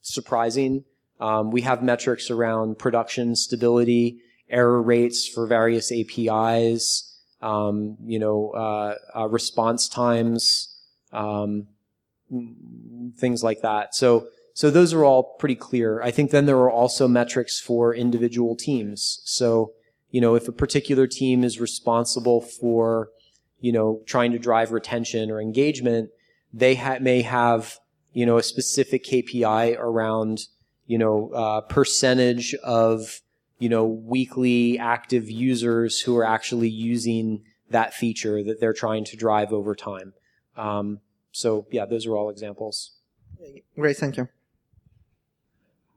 surprising. Um, we have metrics around production stability error rates for various APIs, um, you know, uh, uh, response times, um, things like that. So, so those are all pretty clear. I think then there are also metrics for individual teams. So, you know, if a particular team is responsible for, you know, trying to drive retention or engagement, they ha- may have, you know, a specific KPI around, you know, uh, percentage of you know, weekly active users who are actually using that feature that they're trying to drive over time. Um, so yeah, those are all examples. Great, thank you.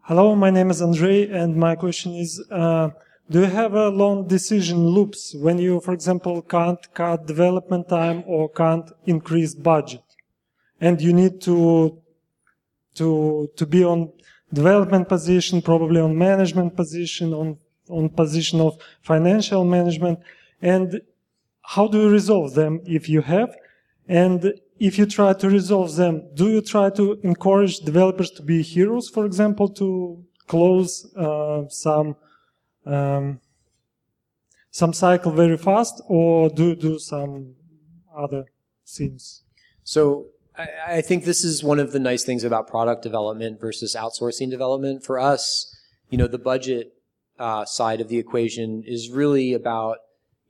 Hello, my name is Andre, and my question is, uh, do you have a long decision loops when you, for example, can't cut development time or can't increase budget? And you need to to to be on development position, probably on management position, on on position of financial management, and how do you resolve them if you have? And if you try to resolve them, do you try to encourage developers to be heroes, for example, to close uh, some um, some cycle very fast, or do do some other things? So I, I think this is one of the nice things about product development versus outsourcing development. For us, you know, the budget uh, side of the equation is really about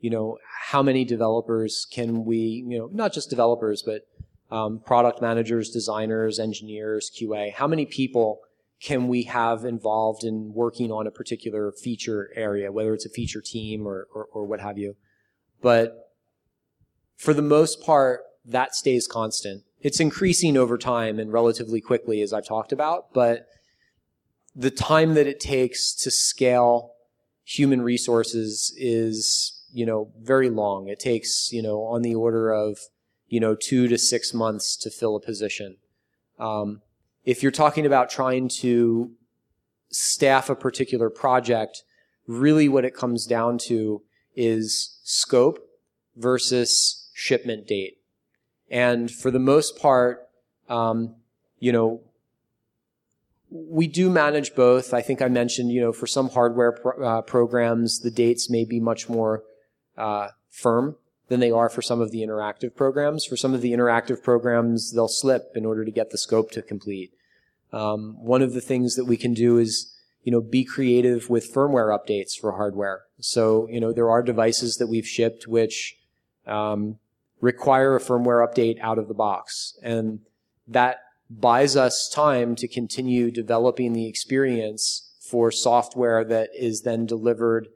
you know how many developers can we you know not just developers but um, product managers, designers, engineers, QA. How many people can we have involved in working on a particular feature area, whether it's a feature team or, or, or what have you. But for the most part, that stays constant. It's increasing over time and relatively quickly, as I've talked about, but the time that it takes to scale human resources is, you know, very long. It takes, you know, on the order of, you know, two to six months to fill a position. Um, if you're talking about trying to staff a particular project, really what it comes down to is scope versus shipment date. And for the most part, um, you know, we do manage both. I think I mentioned, you know, for some hardware pro- uh, programs, the dates may be much more uh, firm than they are for some of the interactive programs. For some of the interactive programs, they'll slip in order to get the scope to complete. Um, one of the things that we can do is, you know, be creative with firmware updates for hardware. So, you know, there are devices that we've shipped which um, require a firmware update out of the box, and that buys us time to continue developing the experience for software that is then delivered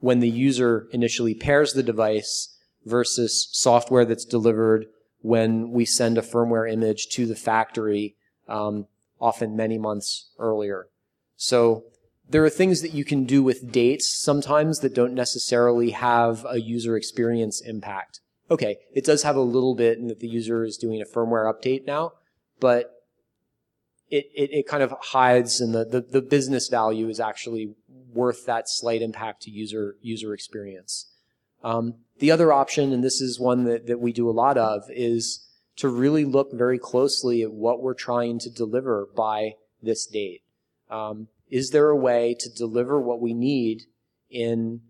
when the user initially pairs the device versus software that's delivered when we send a firmware image to the factory, um, often many months earlier. So there are things that you can do with dates sometimes that don't necessarily have a user experience impact. Okay, it does have a little bit in that the user is doing a firmware update now, but it, it, it kind of hides and the, the, the business value is actually worth that slight impact to user user experience. Um, the other option, and this is one that, that we do a lot of, is to really look very closely at what we're trying to deliver by this date. Um, is there a way to deliver what we need in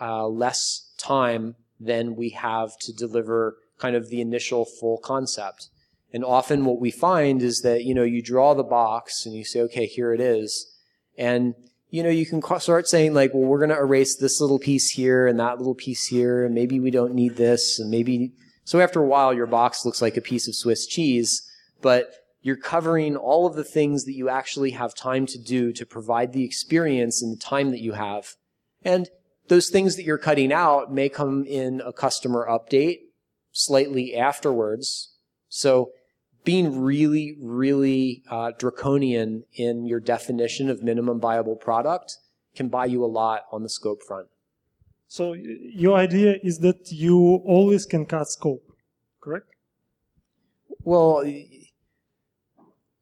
uh, less time than we have to deliver kind of the initial full concept? And often what we find is that, you know, you draw the box and you say, okay, here it is. And, you know, you can start saying like, well, we're going to erase this little piece here and that little piece here, and maybe we don't need this, and maybe, so after a while, your box looks like a piece of Swiss cheese, but you're covering all of the things that you actually have time to do to provide the experience in the time that you have. And those things that you're cutting out may come in a customer update slightly afterwards. So being really, really uh, draconian in your definition of minimum viable product can buy you a lot on the scope front. So your idea is that you always can cut scope, correct? Well,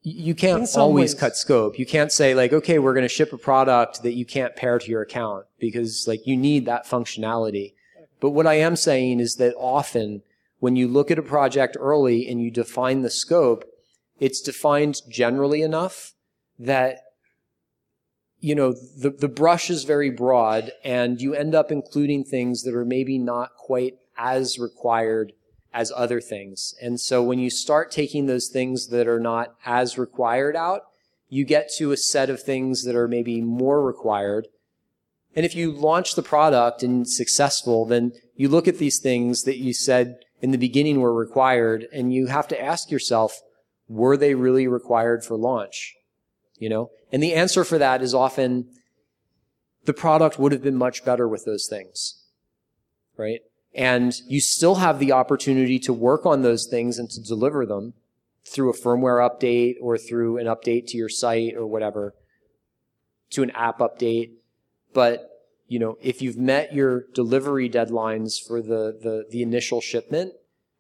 you can't always ways. cut scope. You can't say like, okay, we're going to ship a product that you can't pair to your account because like you need that functionality. But what I am saying is that often when you look at a project early and you define the scope, it's defined generally enough that you know the, the brush is very broad and you end up including things that are maybe not quite as required as other things. And so when you start taking those things that are not as required out, you get to a set of things that are maybe more required. And if you launch the product and successful, then you look at these things that you said in the beginning were required, and you have to ask yourself, were they really required for launch? You know? And the answer for that is often the product would have been much better with those things. Right? And you still have the opportunity to work on those things and to deliver them through a firmware update or through an update to your site or whatever, to an app update. But you know, if you've met your delivery deadlines for the, the, the initial shipment,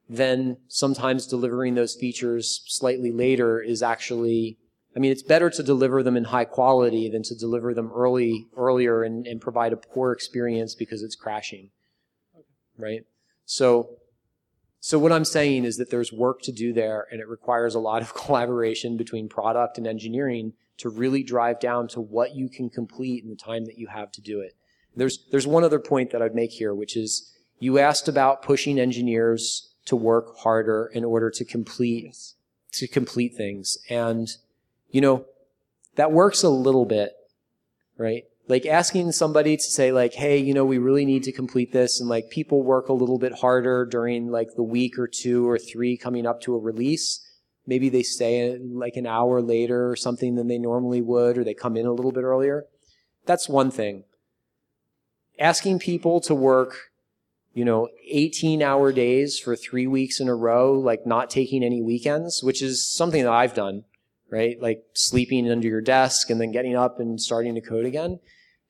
then sometimes delivering those features slightly later is actually I mean, it's better to deliver them in high quality than to deliver them early, earlier and, and provide a poor experience because it's crashing. Right? So, so what I'm saying is that there's work to do there and it requires a lot of <laughs> collaboration between product and engineering to really drive down to what you can complete in the time that you have to do it. There's, there's one other point that I'd make here, which is you asked about pushing engineers to work harder in order to complete, to complete things. And, you know, that works a little bit, right? Like asking somebody to say like, hey, you know, we really need to complete this and like people work a little bit harder during like the week or two or three coming up to a release. Maybe they stay like an hour later or something than they normally would, or they come in a little bit earlier. That's one thing. Asking people to work, you know, 18 hour days for three weeks in a row, like not taking any weekends, which is something that I've done, right? Like sleeping under your desk and then getting up and starting to code again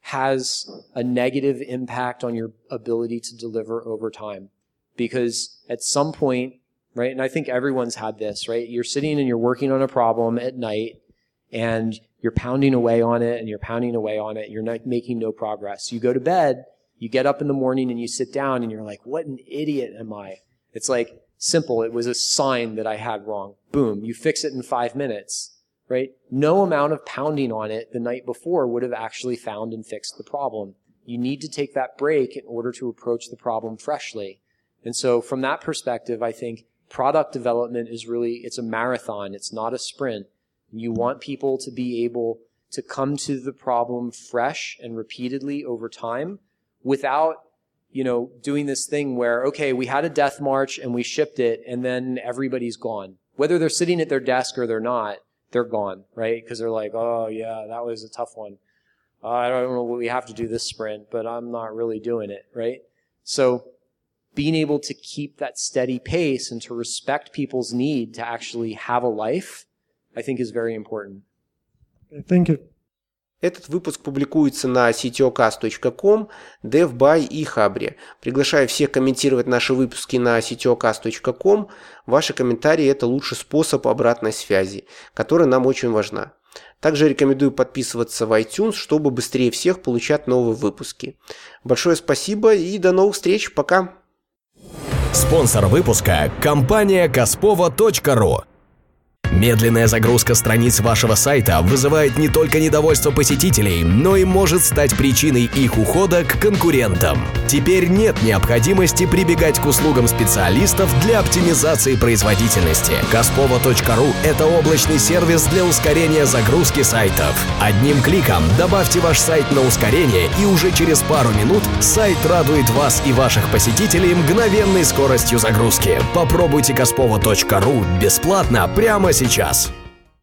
has a negative impact on your ability to deliver over time. Because at some point, right? And I think everyone's had this, right? You're sitting and you're working on a problem at night and you're pounding away on it and you're pounding away on it. You're not making no progress. You go to bed, you get up in the morning and you sit down and you're like, what an idiot am I? It's like simple. It was a sign that I had wrong. Boom. You fix it in five minutes, right? No amount of pounding on it the night before would have actually found and fixed the problem. You need to take that break in order to approach the problem freshly. And so from that perspective, I think product development is really, it's a marathon. It's not a sprint. You want people to be able to come to the problem fresh and repeatedly over time without, you know, doing this thing where, okay, we had a death march and we shipped it and then everybody's gone. Whether they're sitting at their desk or they're not, they're gone, right? Because they're like, oh yeah, that was a tough one. Uh, I don't know what we have to do this sprint, but I'm not really doing it, right? So being able to keep that steady pace and to respect people's need to actually have a life, I think is very important. Thank you. Этот выпуск публикуется на ctocast.com, DevBuy и Хабре. Приглашаю всех комментировать наши выпуски на ctocast.com. Ваши комментарии – это лучший способ обратной связи, которая нам очень важна. Также рекомендую подписываться в iTunes, чтобы быстрее всех получать новые выпуски. Большое спасибо и до новых встреч. Пока! Спонсор выпуска – компания Каспова.ру Медленная загрузка страниц вашего сайта вызывает не только недовольство посетителей, но и может стать причиной их ухода к конкурентам. Теперь нет необходимости прибегать к услугам специалистов для оптимизации производительности. Kaspova.ru – это облачный сервис для ускорения загрузки сайтов. Одним кликом добавьте ваш сайт на ускорение, и уже через пару минут сайт радует вас и ваших посетителей мгновенной скоростью загрузки. Попробуйте Kaspova.ru бесплатно прямо сейчас.